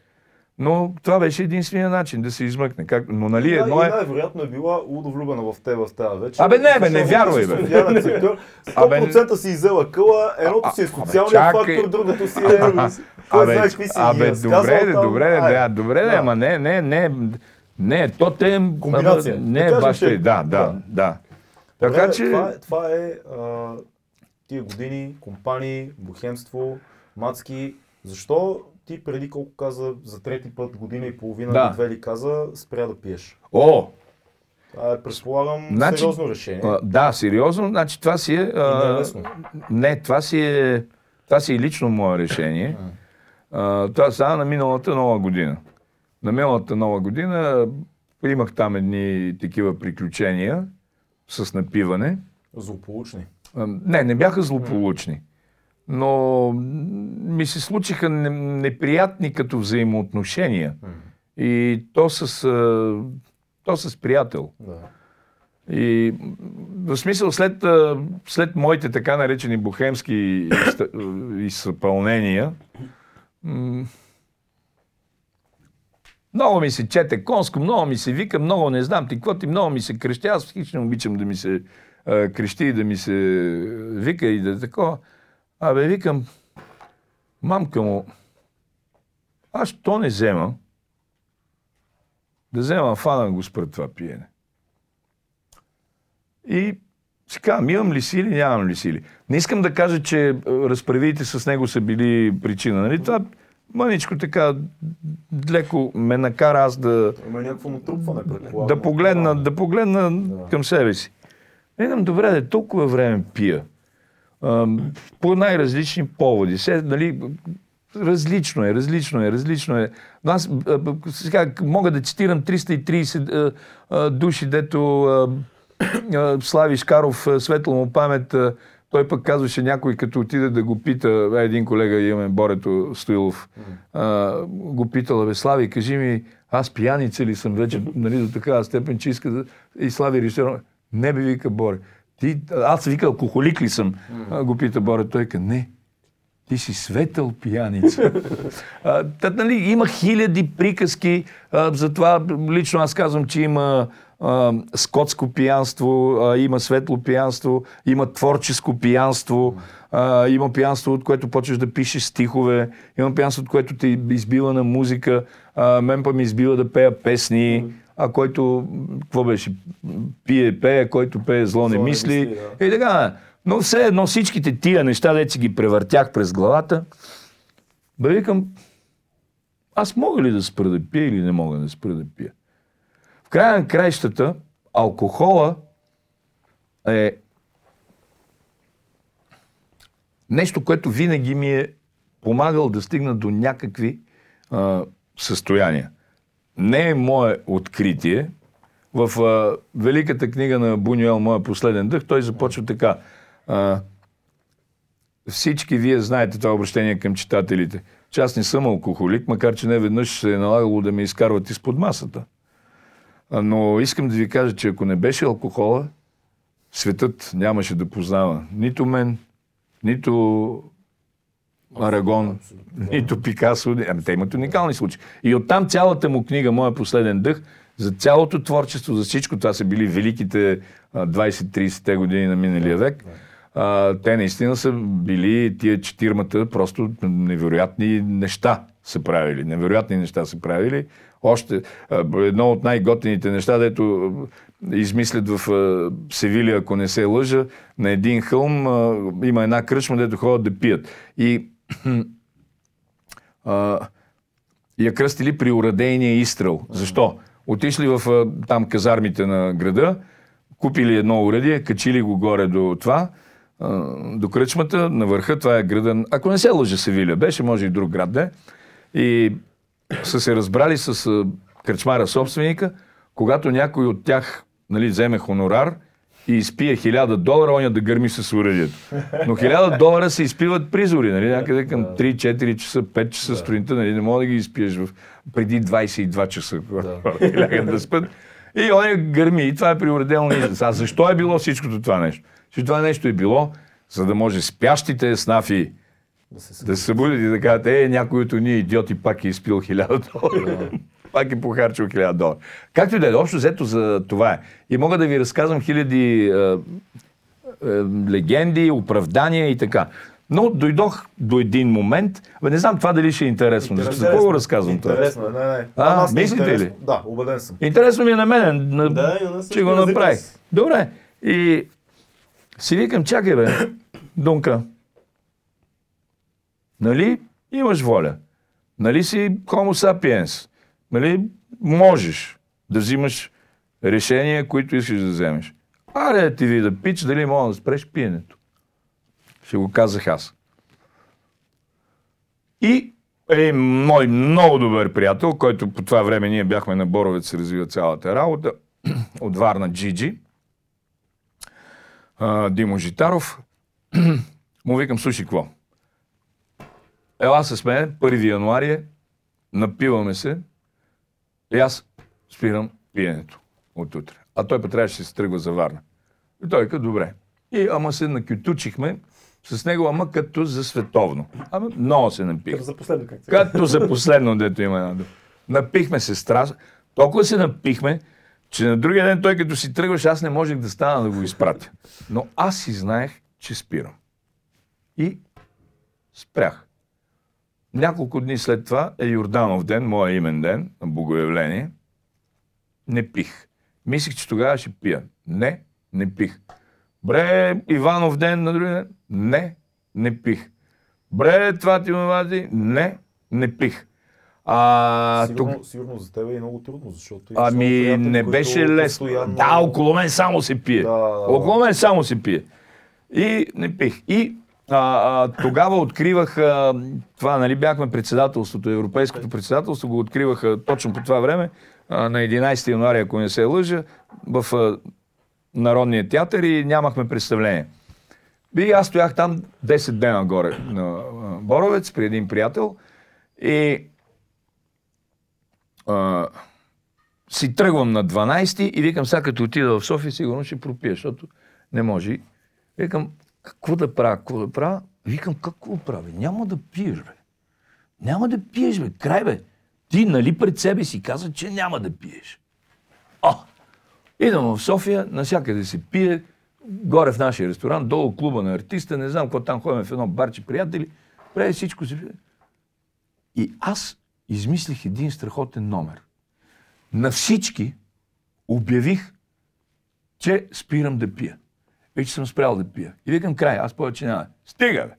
Но това беше единствения начин да се измъкне. Как, но нали едно е... най-вероятно е била лудо влюбена в теб в тази вечер. Абе, не, бе, не вярвай, бе. софиянец и кър. <laughs> Абе, 100% си изела къла, едното си е А, абе, социалния чакай. фактор, другото си е... <laughs> Абе, абе разказвал добре, де, добре, де, добре, де, ама не, не, не, Не, то те... ама, Комбинация. Не е че- Да, да, да. Така че... Това, е- е тия години, компании, бухемство, мацки. Защо ти преди колко каза, за трети път, година и половина, Да. две ли каза, спря да пиеш? О, Това е, предполагам, Значи- сериозно решение. а, да, сериозно, значи това си е... а, е. Не, това си е... Това си е лично мое решение. <laughs> А, това стана на миналата нова година. На миналата нова година имах там едни такива приключения с напиване. Злополучни. А, Не, не бяха злополучни. Но ми се случиха не- неприятни като взаимоотношения. И то с, то с приятел. Да. И в смисъл след, след моите така наречени бухемски изпълнения, много ми се чете конско, много ми се вика, много не знам ти какво ти, много ми се крещи. Аз хич не обичам да ми се а, крещи и да ми се вика и да е такова. Абе, викам, мамка му, аз то не взема, да взема фана го спра това пиене. И си казвам, имам ли сили, нямам ли сили. Не искам да кажа, че е, разправите с него са били причина. Нали? Това мъничко така леко ме накара аз да, Има някакво натрупване, предполагам. да погледна, да погледна Да. към себе си. Викам, добре, де, толкова време пия. По най-различни поводи. Се, нали, различно е, различно е, различно е. Но Аз сега мога да цитирам 330 а, а, души, дето Слави Шкаров, а, светла му памет, той пък казваше някой, като отиде да го пита, а, един колега имаме, Борето Стоилов, го питал, бе, Слави, кажи ми, аз пияница ли съм вече, нали, до такава степен, че иска да... И Слави реши, не бе, вика Боре, ти, аз вика, алкохолик ли съм? А, го пита Боре, той ка, не, ти си светъл пияница. <laughs> а, та, нали, има хиляди приказки, а, затова лично аз казвам, че има а, скотско пиянство, а, има светло пиянство, има творческо пиянство, а, има пиянство, от което почваш да пишеш стихове, има пиянство, от което те избива на музика, а, мен па ми избива да пея песни, а който, какво беше, пие, пее, който пее зло не мисли. мисли, да. И така, но все едно всичките тия неща, дето си ги превъртях през главата, бе викам, аз мога ли да спра да пия или не мога да спра да пия? В края на краищата, алкохола е нещо, което винаги ми е помагал да стигна до някакви а, състояния. Не е мое откритие. В а, великата книга на Бунюел, Моя последен дъх, той започва така. А, всички вие знаете това обращение към читателите, че аз не съм алкохолик, макар че не веднъж се е налагало да ме изкарват изпод масата. А, Но искам да ви кажа, че ако не беше алкохола, светът нямаше да познава нито мен, нито Арагон, нито Пикасо. Ами те имат уникални случаи. И оттам цялата му книга, Моя последен дъх, за цялото творчество, за всичко това са били великите а, 20-30-те години на миналия век. А, те наистина са били тия четирмата просто невероятни неща са правили. Невероятни неща са правили. Още едно от най-готените неща, дето измислят в а, Севилия, ако не се лъжа, на един хълм а, има една кръчма, дето ходят да пият. И а, я кръстили при урадейния изстрел. Защо? Отишли в там казармите на града, купили едно уредие, качили го горе до това, до кръчмата, на върха, това е града, ако не се лъжа Севиля, беше, може и друг град да. И са се разбрали с кръчмара собственика, когато някой от тях нали, вземе хонорар и изпие хиляда долара, оня да гърми с уредието. Но хиляда долара се изпиват призори, нали, някъде към 3-4 часа, 5 часа сутринта, нали, не мога да ги изпиеш в, преди 22 часа, когато <laughs> хората лягат да спят. И оня гърми, и това е приуредено израз. А защо е било всичкото това нещо? Че това нещо е било, за да може спящите снафи Да се да събудят и да кажат, е, някой от ние идиоти пак е изпил хиляда долара. Пак е похарчил хиляда долара. Както и да е, общо взето за това е. И мога да ви разказвам хиляди е, е, легенди, оправдания и така. Но дойдох до един момент, бе, не знам това дали ще е интересно. Интересно. За какво го разказвам това? Интересно е, не, не. А, е мислите ли? интересно. Да, убеден съм. Интересно ми е на мен, на, Да, на че го език направих. аз. Добре. И си викам, чакай бе, Дунка. Нали имаш воля? Нали си Homo sapiens? Нали можеш да взимаш решения, които искаш да вземеш? Аре да ти видя пич, дали мога да спреш пиенето. Ще го казах аз. И един мой много добър приятел, който по това време ние бяхме на Боровец, се развива цялата работа, <clears throat> от Варна Джиджи, Димо Житаров, <clears throat> му викам, слушай, какво? Ела с мен, 1 януари е, напиваме се и аз спирам пиенето от утре. А той пък трябваше да се тръгва за Варна. И той каза, добре. И ама се накютучихме с него, ама като за световно. Ама много се напих. За последно как се Като за последно, дето има една дума. Напихме се страшно. Толкова се напихме, че на другия ден той като си тръгваше, аз не можех да стана да го изпратя. Но аз си знаех, че спирам. И спрях. Няколко дни след това е Йорданов ден, моя имен ден, на Богоявление. Не пих. Мислих, че тогава ще пия. Не, не пих. Бре, Иванов ден на другия ден. Не, не пих. Бре, това ти мамати. Не, не пих. А, тук, Сигурно, сигурно за теб е много трудно, защото Ами не беше лесно. постоянно- Да, около мен само се пие. Да, да, да. Около мен само се пие. И не пих. И а, а, тогава откривах, а, това нали бяхме председателството, европейското председателство, го откриваха точно по това време, а, на 11 януари, ако не се лъжа, в а, Народния театър и нямахме представление. И аз стоях там 10 дена горе на Боровец при един приятел и а, си тръгвам на 12 и викам, сега като отида в София, сигурно ще пропия, защото не може. Викам, какво да правя, какво да правя? Викам, какво правя? Няма да пиеш, бе. Няма да пиеш, бе. Край, бе. Ти, нали, пред себе си каза, че няма да пиеш. А! Идвам в София, навсякъде се пие, горе в нашия ресторант, долу клуба на артиста, не знам какво там ходим в едно барче приятели, преди всичко се. И аз измислих един страхотен номер. На всички обявих, че спирам да пия. Вече съм спрял да пия. И викам край, аз повече няма. Стига, бе!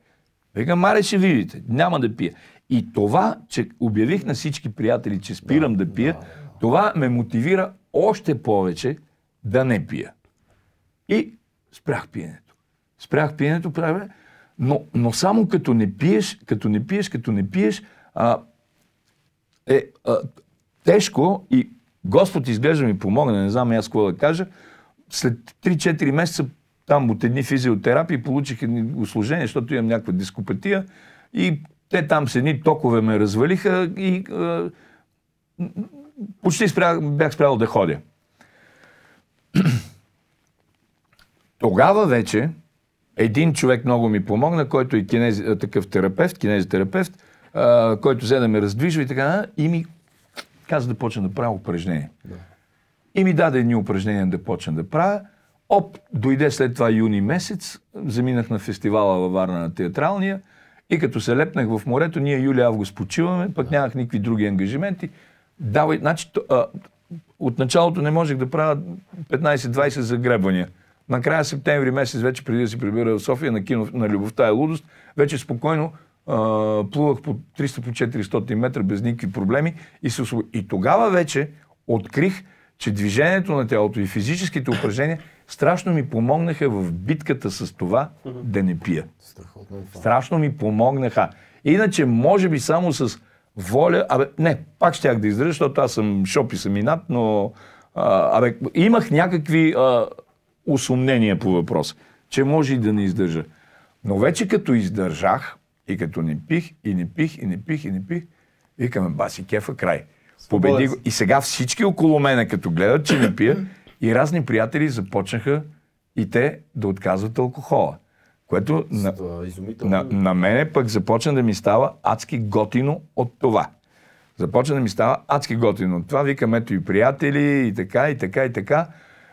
Викам, маре ще видите, няма да пия. И това, че обявих на всички приятели, че спирам да, пия, това ме мотивира още повече да не пия. И спрях пиенето. Спрях пиенето, правя, но, но само като не пиеш, като не пиеш, като не пиеш, а, е а, тежко и Господ изглежда ми помогна, не знам аз какво да кажа. След 3-4 месеца там от едни физиотерапии получих едни услужения, защото имам някаква дископатия и те там с едни токове ме развалиха и а, почти спрях, бях спрял да ходя. <clears throat> Тогава вече един човек много ми помогна, който е кинези, такъв терапевт, кинезитерапевт, а, който взе да ме раздвижва и така, и ми каза да почна да правя упражнения. Да. И ми даде едни упражнения да почна да правя. Оп, дойде след това юни месец, заминах на фестивала във Варна на театралния и като се лепнах в морето, ние юли-август почиваме, пък нямах никакви други ангажименти. Давай, значи, а, от началото не можех да правя 15-20 загребвания. Накрая септември месец, вече преди да се прибера в София на кино на Любовта и лудост, вече спокойно а, плувах по 300 по 400 метра без никакви проблеми и, се освоб... и тогава вече открих, че движението на тялото и физическите упражнения страшно ми помогнаха в битката с това да не пия. Е. Страшно ми помогнаха. Иначе, може би само с воля, абе, не, пак щях да издържа, защото аз съм шоп и съм инат, но а, абе, имах някакви а, усомнения по въпрос, че може и да не издържа. Но вече като издържах и като не пих, и не пих, и не пих, и не пих, викаме, баси кефа, край. Победи го. И сега всички около мене, като гледат, че не пия, <clears throat> <clears throat> и разни приятели започнаха и те да отказват алкохола. Което на, на, на мене пък започна да ми става адски готино от това. Започна да ми става адски готино от това. Викам, ето и приятели, и така, и така, и така.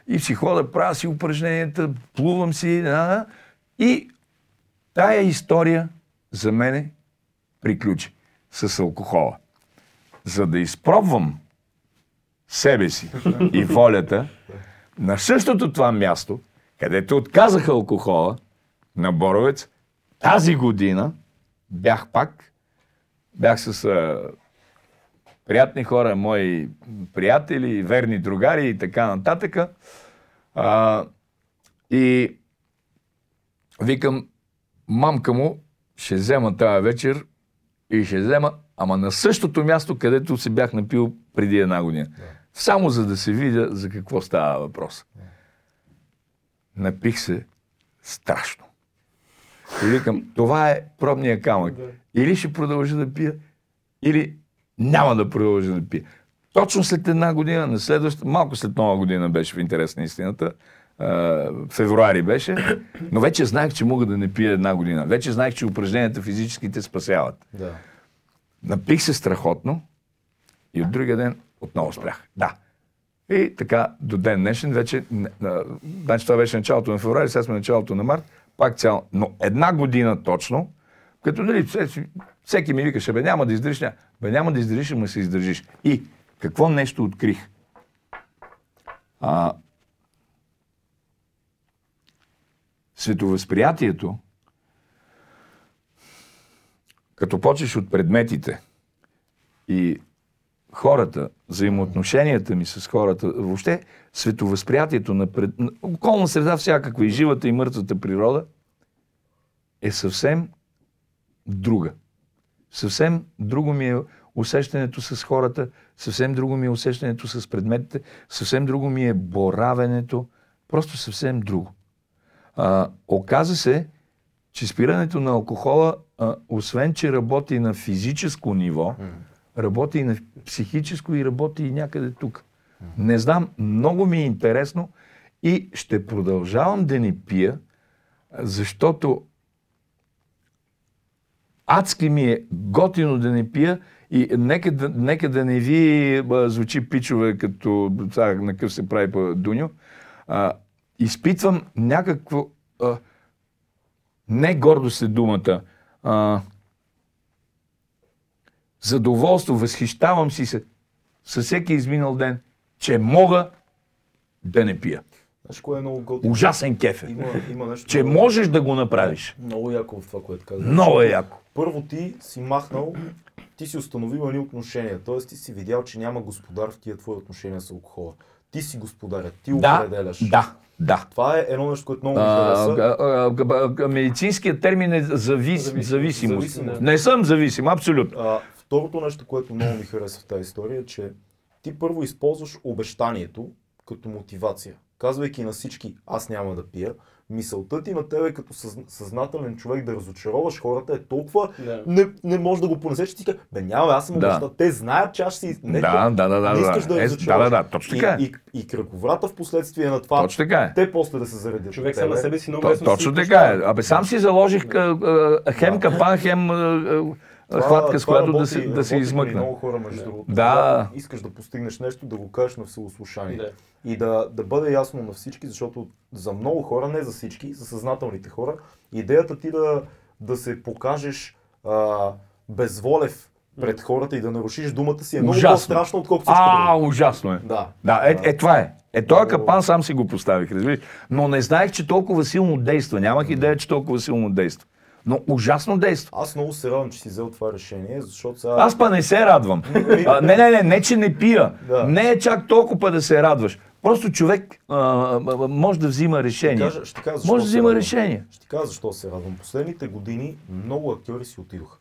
И си хода, правя си упражненията, плувам си, да, да. и тая история за мене приключи с алкохола. За да изпробвам себе си и волята, на същото това място, където отказаха алкохола на Боровец, тази година бях пак, бях с а, приятни хора, мои приятели, верни другари и така нататък. А, и викам, мамка му ще взема тази вечер и ще взема, ама на същото място, където се бях напил преди една година. Само за да се видя за какво става въпрос. Напих се страшно. И викам, това е пробния камък. Или ще продължа да пия, или няма да продължа да пия. Точно след една година, на следващата, малко след нова година беше в интерес на истината, февруари беше, но вече знаех, че мога да не пия една година. Вече знаех, че упражненията физически те спасяват. Да. Напих се страхотно и от другия ден отново спрях. Да. И така, до ден днешен, вече, значи това беше началото на февруари, сега сме началото на март, пак цял, но една година точно, като нали, всеки, всеки ми викаше, бе няма да издържиш, няма. бе няма да издържиш, ама се издържиш. И какво нещо открих? А, световъзприятието, като почеш от предметите и хората, взаимоотношенията ми с хората, въобще световъзприятието на, пред... на околна среда всякаква и живата и мъртвата природа е съвсем друга. Съвсем друго ми е усещането с хората, съвсем друго ми е усещането с предметите, съвсем друго ми е боравенето, просто съвсем друго. А, оказа се, че спирането на алкохола, а, освен че работи на физическо ниво, работи и на психическо и работи и някъде тук. Не знам, много ми е интересно и ще продължавам да не пия, защото адски ми е готино да не пия и нека да, нека да не ви звучи пичове, като сега на къв се прави по Дуньо. А, изпитвам някакво... А, не гордост е думата. А, задоволство, възхищавам си се със всеки изминал ден, че мога да не пия. Знаеш, кое е много готино? Ужасен кеф е. Има, има нещо. Че много- можеш да го направиш. Много яко в това, което казваш. Много е яко. Първо ти си махнал, ти си установил едни отношения. Тоест ти си видял, че няма господар в тия твои отношения с алкохола. Ти си господарят, ти Да, определяш. да, да. Това е едно нещо, което много ми хареса. Медицинският термин е завис, Зависимост. зависимост. Зависимост. Не съм зависим, абсолютно. А, второто нещо, което много ми хареса в тази история е, че ти първо използваш обещанието като мотивация. Казвайки на всички, аз няма да пия, мисълта ти на тебе като съз- съзнателен човек да разочароваш хората е толкова Да. не, не можеш да го понесеш, че ти кажа, бе няма, аз съм Да. обещал. Те знаят, че аз си... Не, Да, да, да, да, Не да. искаш да, Е, я да, да, да, точно така е. И, и, и кръговрата в последствие на това, Точно така е. те после да се заредят. Човек сам на себе си много То, точно така е. Абе, сам си заложих а, а, хем капан, хем Това- хватка, с която да работи- се, да се измъкна. Много хора, между другото. Да. Искаш да постигнеш нещо, да го кажеш на всеослушание. Да. И да, да бъде ясно на всички, защото за много хора, не за всички, за съзнателните хора, идеята ти да, да се покажеш а, безволев пред хората и да нарушиш думата си е много Ужасно. по-страшно, отколкото всичко А, друго. ужасно е. Да. Да, е, е това е. Е, този капан сам си го поставих, разбираш. Но не знаех, че толкова силно действа. Нямах идея, че толкова силно действа. Но ужасно действа. Аз много се радвам, че си взел това решение, защото сега... Аз па не се радвам. <laughs> А, не, не, не, не, че не пия. Да. Не е чак толкова да се радваш. Просто човек а, може да взима Ще решение. кажа, ще кажа Може да взима решение. Ще ти кажа защо се радвам. Последните години много актьори си отидоха.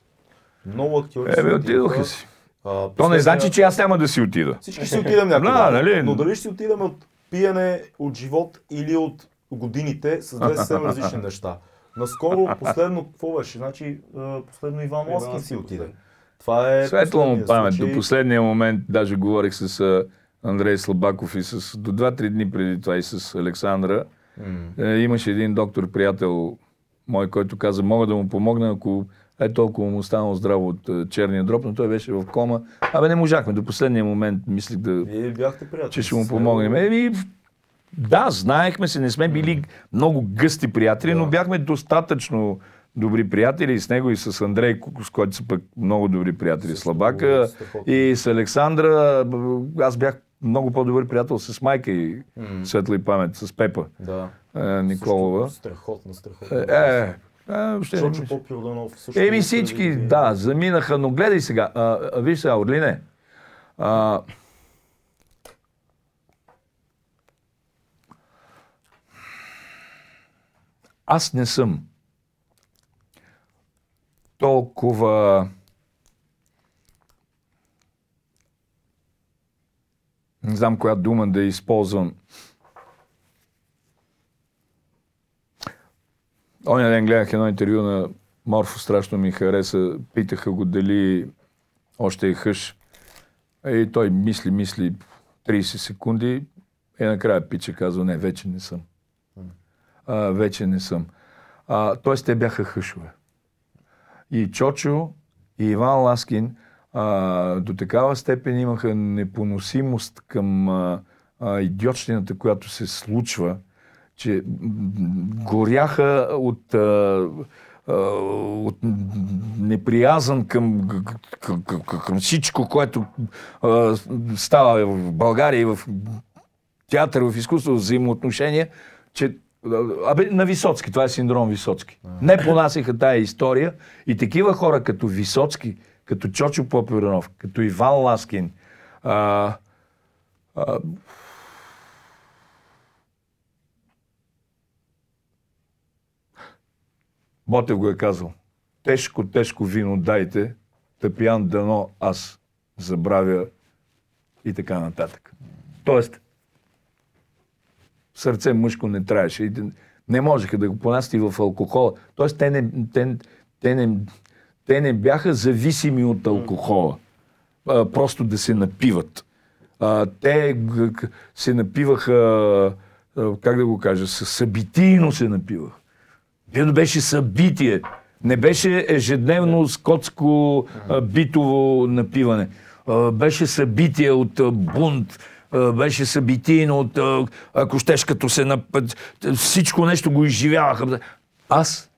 Много актьори Е, си отидоха си. А, То не значи, че аз няма да си отида. Всички си отидем някъде. <laughs> Да, нали? Но дали ще си отидем от пиене, от живот или от годините с две съвсем различни <laughs> неща. Наскоро, последно, какво беше? Значи, последно Иван Ласкин си отиде. Това е Светла му памет. случай. До последния момент даже говорих с Андрей Слабаков и с, до 2-3 дни преди това и с Александра. Е, имаше един доктор, приятел мой, който каза, мога да му помогна, ако е толкова му останало здраво от е, черния дроб, но той беше в кома. Абе не можахме. До последния момент мислих да, Вие бяхте приятели. че ще му помогнем. Еми, да, знаехме се, не сме били много гъсти приятели, но бяхме достатъчно добри приятели и с него и с Андрей, с който са пък много добри приятели. Много страхотно. и с Александра. Аз бях много по-добър приятел с майка и М. светла и памет, с Пепа Да. е, Николова. Също Страхотна, страхотна. Е, е, е, въобще не Чочо. Еми всички, телевизия. да, заминаха, но гледай сега. А, а, виж сега, Орлине. А, аз не съм толкова не знам коя дума да използвам. Оня ден гледах едно интервю на Морфо, страшно ми хареса. Питаха го дали още е хъш. И той мисли, мисли 30 секунди. И накрая пича казва, не, вече не съм. А, вече не съм. А, тоест те бяха хъшове. И Чочо, и Иван Ласкин а, до такава степен имаха непоносимост към а, а, идиотщината, която се случва, че горяха от, а, от неприязан към, към, към, към всичко, което а, става в България и в театър, в изкуство, взаимоотношения, че Абе, на Висоцки, това е синдром Висоцки. Не понасяха тая история и такива хора като Висоцки, като Чочо Попюранов, като Иван Ласкин, а, а, Ботев го е казал. Тежко, тежко вино дайте, тъпян дано аз забравя и така нататък. Тоест, сърце мъжко не трябваше. Не можеха да го понасят и в алкохола. Тоест, те не, те, те не, те не бяха зависими от алкохола. А, просто да се напиват. А, те се напиваха, как да го кажа, съ- събитийно се напиваха. Вино беше събитие. Не беше ежедневно скотско битово напиване. Беше събитие от бунт, беше събитийно от, а, ако щеш, като се напът... Всичко нещо го изживяваха. Аз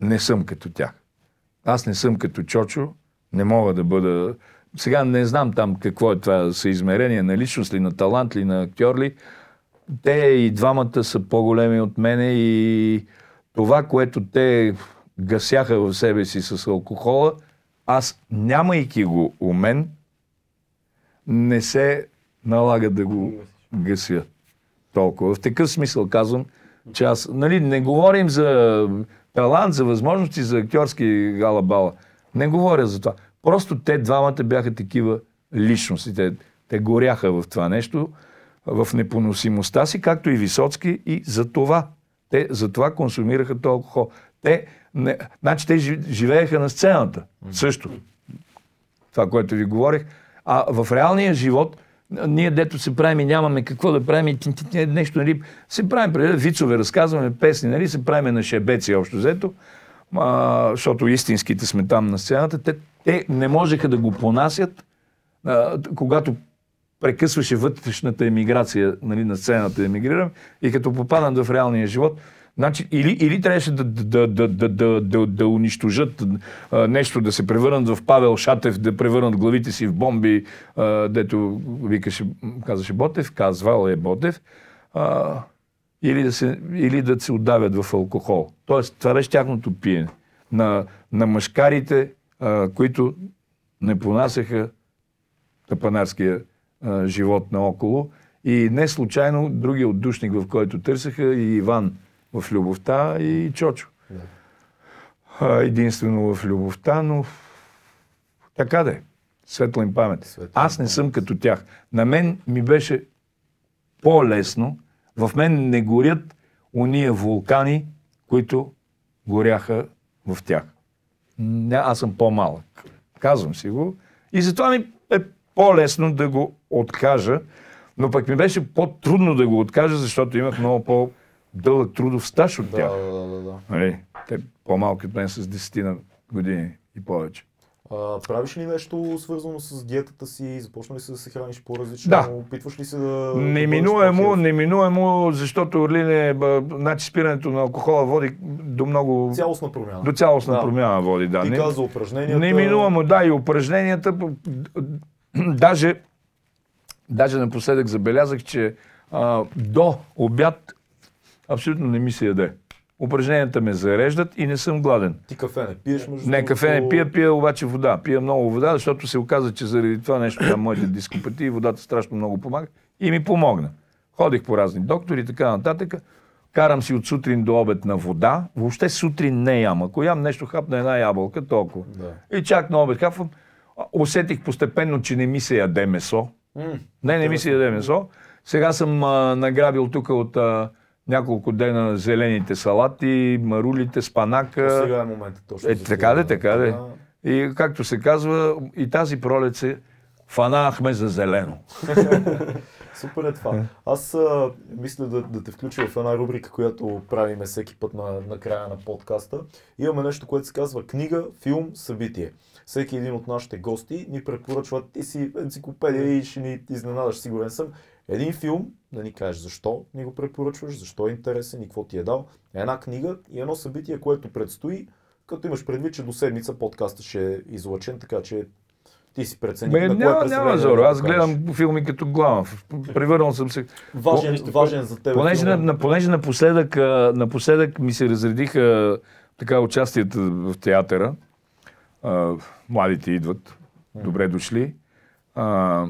не съм като тях. Аз не съм като Чочо, не мога да бъда... Сега не знам там какво е това съизмерение на личност ли, на талант ли, на актьор ли. Те и двамата са по-големи от мене и това, което те гасяха в себе си с алкохола, аз, нямайки го у мен, не се налага да го гася толкова. В такъв смисъл казвам, че аз, нали, не говорим за талант, за възможности, за актьорски гала-бала. Не говоря за това. Просто те двамата бяха такива личности. Те, те горяха в това нещо, в непоносимостта си, както и Висоцки, и за това. Те за това консумираха този алкохол. Те, не, значи те жи- живееха на сцената. Също. Това, което ви говорих. А в реалния живот, ние дето се правим и нямаме какво да правим, нещо, нали, се правим преди вицове, разказваме песни, нали, се правим на шебеци общо взето, а, защото истинските сме там на сцената, те, те не можеха да го понасят, а, когато прекъсваше вътрешната емиграция нали, на сцената емигрирам и като попадам в реалния живот, значи, или, или трябваше да, да, да, да, да, да, да унищожат а, нещо, да се превърнат в Павел Шатев, да превърнат главите си в бомби, а, дето викаше, казаше Ботев, казвал е Ботев, а, или, да се, или да се отдавят в алкохол. Тоест, това беше тяхното пиене. На, на мъжкарите, а, които не понасяха тъпанарския а, живот наоколо. И не случайно другия отдушник, в който търсеха и Иван в любовта и Чочо. А, единствено в любовта, но така да е. Светла им памет. Светла Аз не съм като тях. На мен ми беше по-лесно. В мен не горят уния вулкани, които горяха в тях. Не, аз съм по-малък. Казвам си го. И затова ми е по-лесно да го откажа, но пък ми беше по-трудно да го откажа, защото имах много по-дълъг трудов стаж от Да, тях. да, да, да. Нали? Те по-малки от мен с 10 на години и повече. А, правиш ли нещо свързано с диетата си? Започна ли се да се храниш по-различно? Да. Опитваш ли се да... Неминуемо, да неминуемо, защото Орлине, значи спирането на алкохола води до много... Цялостна промяна. До цялостна Да. промяна води, да. Ти Не- каза упражненията. Неминуемо, да, и упражненията. Даже, даже напоследък забелязах, че а, до обяд абсолютно не ми се яде. Упражненията ме зареждат и не съм гладен. Ти кафе не пиеш, между Не, кафе не пия, пия обаче вода. Пия много вода, защото се оказа, че заради това нещо там моите дископатии, водата страшно много помага и ми помогна. Ходих по разни доктори и така нататък. Карам си от сутрин до обед на вода. Въобще сутрин не ям. Ако ям нещо, хапна една ябълка, толкова. Да. И чак на обед хапвам. Усетих постепенно, че не ми се яде месо. М, Не, не ми се яде месо. Сега съм а, награбил тук от а, няколко дена зелените салати, марулите, спанака. Сега е момента точно. Е, така де, така де. И както се казва, и тази пролет се фанахме за зелено. <laughs> Супер е това. Аз а, мисля да, да те включа в една рубрика, която правиме всеки път на, на края на подкаста. Имаме нещо, което се казва книга, филм, събитие. Всеки един от нашите гости ни препоръчва, ти си енциклопедия и ще ни изненадаш, сигурен съм. Един филм, да ни кажеш защо ни го препоръчваш, защо е интересен и какво ти е дал. Една книга и едно събитие, което предстои, като имаш предвид, че до седмица подкаста ще е излъчен, така че ти си прецени Бе, на кое няма, няма представление зоро. да Аз гледам филми като Главав. Превърнал съм се. Важен, По- важен за теб. Понеже, на, на, понеже напоследък, напоследък ми се разредиха така участията в театъра. А, младите идват. Добре дошли. А,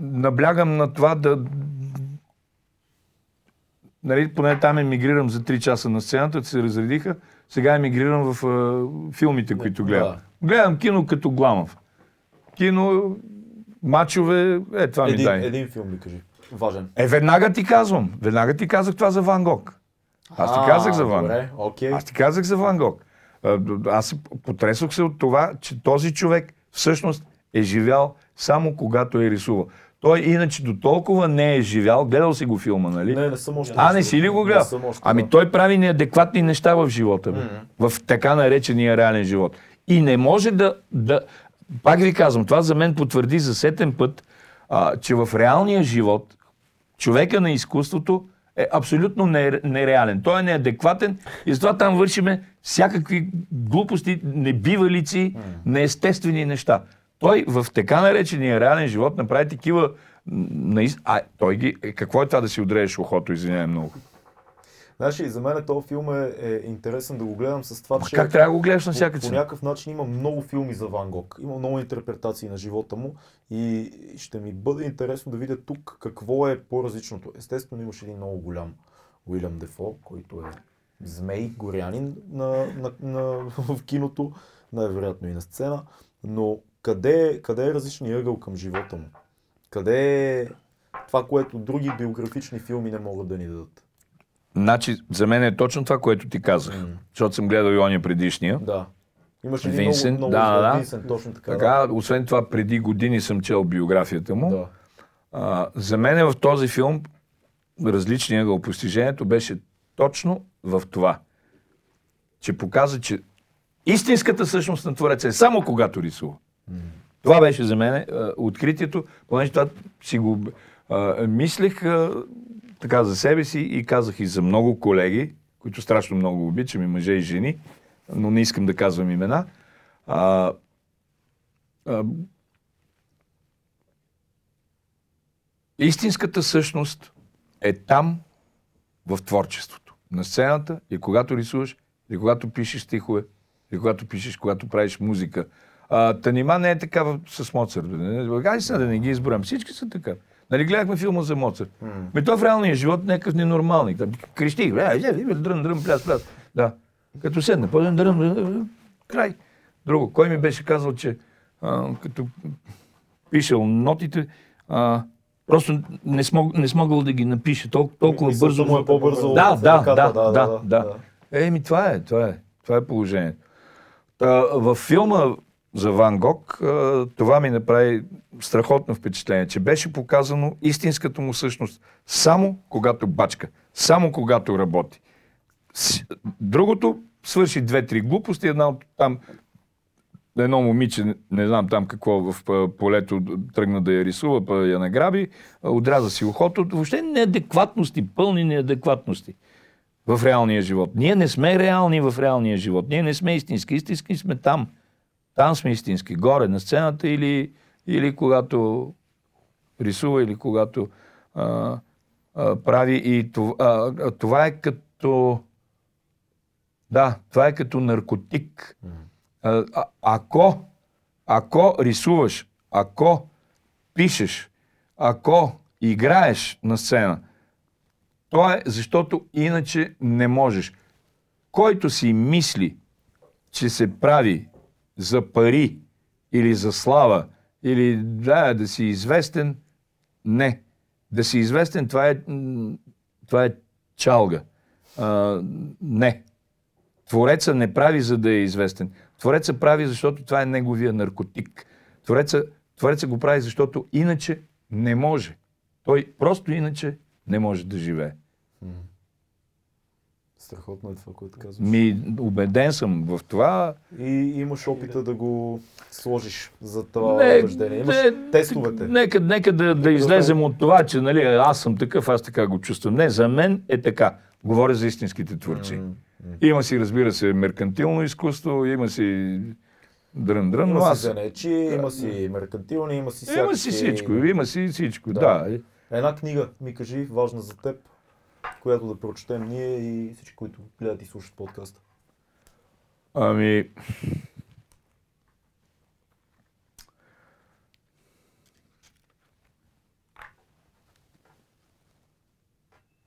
наблягам на това да... Нали, поне там емигрирам за 3 часа на сцената, се разредиха. Сега емигрирам в а, филмите, които гледам. да. Гледам кино като Гламов. Кино, мачове, е това ми един, дай. един филм ми кажи. Важен. Е, веднага ти казвам. Веднага ти казах това за Ван Гог. Аз ти казах за Ван Гог. Аз ти казах за Ван Гог. Аз се потресох се от това, че този човек всъщност е живял само когато е рисувал. Той иначе до толкова не е живял. Гледал си го филма, нали? Не, не съм още. А, не си ли го гледал? Не Ами той прави неадекватни неща в живота, бе. в така наречения реален живот. И не може да, да... Пак ви казвам, това за мен потвърди за сетен път, а, че в реалния живот човека на изкуството е абсолютно не- нереален. Той е неадекватен и затова там вършиме всякакви глупости, небивалици, неестествени неща. Той в така наречения реален живот направи такива... А той ги... е, Какво е това да си отрееш ухото, извинявай много? Знаеш, и за мен този филм е, е интересен да го гледам с това, Ма че как трябва да го гледаш на по, всяка по цена? някакъв начин има много филми за Ван Гог. Има много интерпретации на живота му и ще ми бъде интересно да видя тук какво е по-различното. Естествено имаш един много голям Уилям Дефо, който е змей, горянин на, на, на, <laughs> в киното, най-вероятно и на сцена, но къде, къде е различният ъгъл към живота му? Къде е това, което други биографични филми не могат да ни дадат? Значи, за мен е точно това, което ти казах. М. Защото съм гледал и оня предишния. Да. Имаш един Винсент, много, много да, да. Винсент, точно така. Така, освен това, преди години съм чел биографията му. да. А, за мен в този филм различният ъгъл постижението беше точно в това, че показа, че истинската същност на Твореца е само когато рисува. Това беше за мен а, откритието, понеже това си го а, мислех а, така за себе си и казах и за много колеги, които страшно много обичам, и мъже и жени, но не искам да казвам имена. А, а, истинската същност е там в творчеството. На сцената и когато рисуваш, и когато пишеш стихове, и когато пишеш, когато правиш музика. А, та нима не е така в- с Моцарт. Гай се да не ги изборам. Всички са така. Нали гледахме филма за Моцарт? Ме то в реалния живот някакъв ненормалник. Там крещи, бе, е, е, дрън, дрън, пляс, пляс. Да. Като седне, по-дрън, дрън, дрън, край. Друго. Кой ми беше казал, че а, като пишел нотите, а, просто не, смог, не смогъл да ги напише толкова, толкова Мисълта бързо. му е по-бързо Да, да, ръката, да, да, да, Еми, това е, това е. Това е положението. Та, във филма за Ван Гог, това ми направи страхотно впечатление, че беше показано истинската му същност само когато бачка, само когато работи. Другото свърши две-три глупости, една от там едно момиче, не- знам там какво, в полето тръгна да я рисува, па я награби, отряза си ухото. Въобще неадекватности, пълни неадекватности в реалния живот. Ние не сме реални в реалния живот. Ние не сме истински. Истински сме там. Там сме истински. Горе на сцената или, или когато рисува, или когато а, а, прави. И това, а, това е като... Да, това е като наркотик. А, ако, ако рисуваш, ако пишеш, ако играеш на сцена, то е защото иначе не можеш. Който си мисли, че се прави за пари или за слава, или да, да си известен, не. Да си известен, това е, това е чалга. А, не. Твореца не прави за да е известен. Твореца прави, защото това е неговия наркотик. Твореца, твореца го прави, защото иначе не може. Той просто иначе не може да живее. Страхотно е това, което казваш. Ми, убеден съм в това. И имаш опита да го сложиш за това убеждение. Имаш тестовете. Нека, нека да, да излезем от това, че нали, аз съм такъв, аз така го чувствам. Не, за мен е така. Говоря за истинските творци. Има си, разбира се, меркантилно изкуство, има си дрън-дрън, Има си аз... занечи, има си меркантилни, има си всякакви... Има си всичко, има си всичко, да. Да. Една книга, ми кажи, важна за теб, която да прочетем ние и всички, които гледат и слушат подкаста. Ами...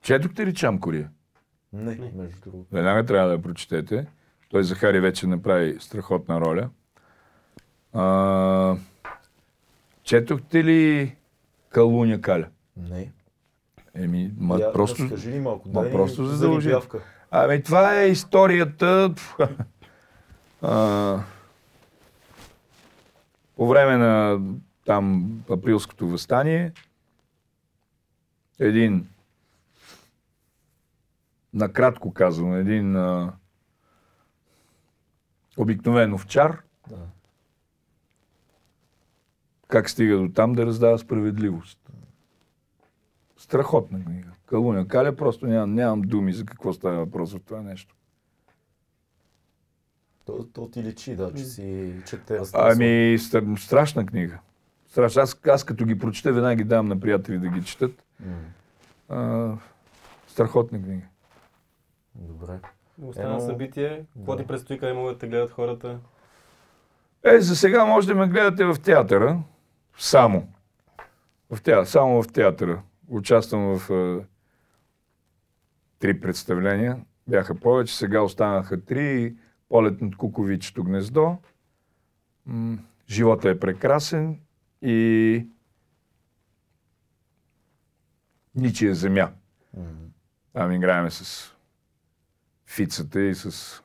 Четохте ли Чамкория? Не, между другото. Веднага трябва да я прочетете. Той Захари вече направи страхотна роля. А, четохте ли Калуня Каля? Не. Еми, ма Я, просто... Разкажи ни малко, ма дай ни просто задължи. зарибявка. Ами това е историята а, по време на там априлското възстание. Един, накратко казвам, един а, обикновен овчар, Да. как стига до там да раздава справедливост. Страхотна книга. Калуня Каля, просто нямам, нямам думи за какво става въпрос в това нещо. То, то ти личи, да, че си че те разтресва. Ами, стра- страшна книга. Страшна. Аз, аз като ги прочета, веднага ги давам на приятели да ги четат. А, страхотна книга. Добре. Остана Едно- събитие. Какво ти предстои, къде могат да гледат хората? Е, за сега може да ме гледате в театъра. Само. В театър, само в театъра. Участвам в а, три представления. Бяха повече, сега останаха три. Полет над Куковичето гнездо. М, живота е прекрасен и ничия земя. Там играеме с Фицата и с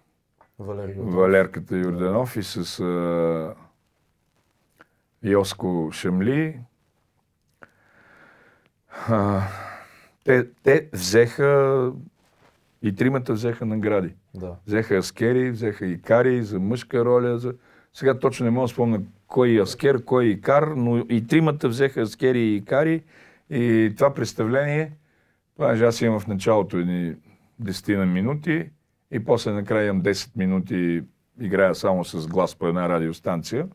Валерий. Валерката Юрданов и с а, Йоско Шамли. А, те, те взеха и тримата взеха награди. Да. Взеха Аскери, взеха Икари за мъжка роля. За... Сега точно не мога да спомня кой е Аскер, кой е Икар, но и тримата взеха Аскери и Икари. И това представление, понеже аз имам в началото едни 10 на минути и после накрая имам 10 минути играя само с глас по една радиостанция.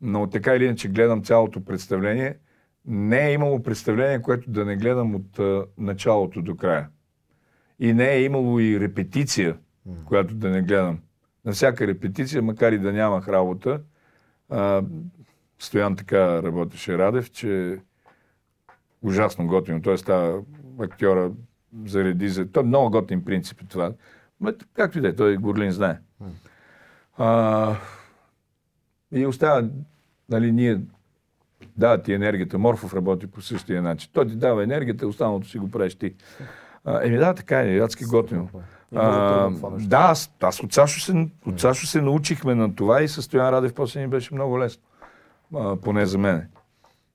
Но така или иначе гледам цялото представление. Не е имало представление, което да не гледам от а, началото до края. И не е имало и репетиция, която да не гледам. На всяка репетиция, макар и да нямах работа, а, Стоян така работеше Радев, че ужасно готино. Той става актьора зареди за... Той е много готин принцип е това. Ма, както и да е, той Горлин знае. А, и остава, нали, ние дава ти енергията. Морфов работи по същия начин. Той ти дава енергията, останалото си го правиш ти. А, еми да, така е, адски готино. А, да, аз, аз от, Сашо се, от Сашо се научихме на това и със Стоян Радев после ни беше много лесно. А, поне за мен.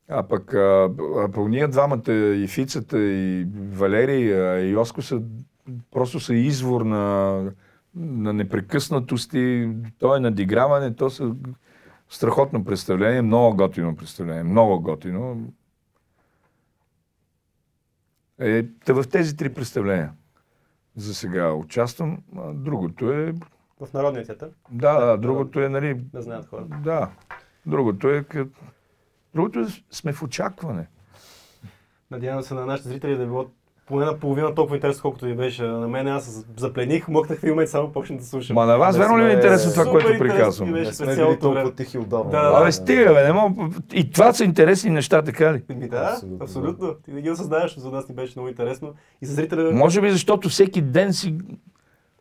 А пък а, а, по ние двамата, и Фицата, и Валерий, и Йоско са просто са извор на, на непрекъснатости, то е надиграване, то са страхотно представление, много готино представление, много готино. Е, та в тези три представления за сега участвам. А другото е... В Народния театър. Да, да, другото е, нали... Да знаят хората. Да. Другото е... Другото е сме в очакване. Надявам се на нашите зрители да било поне на половина толкова интересно, колкото ви беше. На мен аз заплених, мокнах в момент само почнах да слушам. Ма на вас, верно ли ви е интересно това, Супер което интересно приказвам? ми. Не сме били толкова тихи отдавна. Да, да, Абе, стига, бе, не мога... И това са интересни неща, така ли? Еми да, Абсолютно, абсолютно. Ти не ги осъзнаеш, но за нас ни беше много интересно. И за зрителя... Може би защото всеки ден си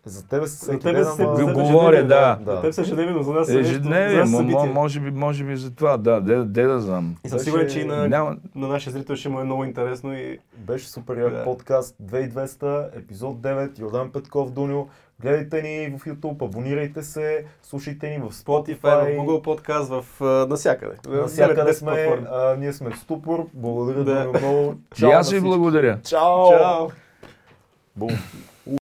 За тебе се всеки ден, се ама- Ви за говоря, да. За теб са ежедневие, но за нас е ежедневие, може би, може би за това, да, де, де да знам. И съм сигурен, че и на, Няма... на нашия зрител ще му е много интересно и Беше супер як Да. подкаст 2200, епизод 9, Йордан Петков, Дуньо. Гледайте ни в YouTube, абонирайте се, слушайте ни в Spotify, Spotify. в Google Podcast, в а, навсякъде. Навсякъде 9-10 сме, а, ние сме в ступор. Благодаря Да. много. <laughs> И аз ви благодаря. Чао! Чао! Бум!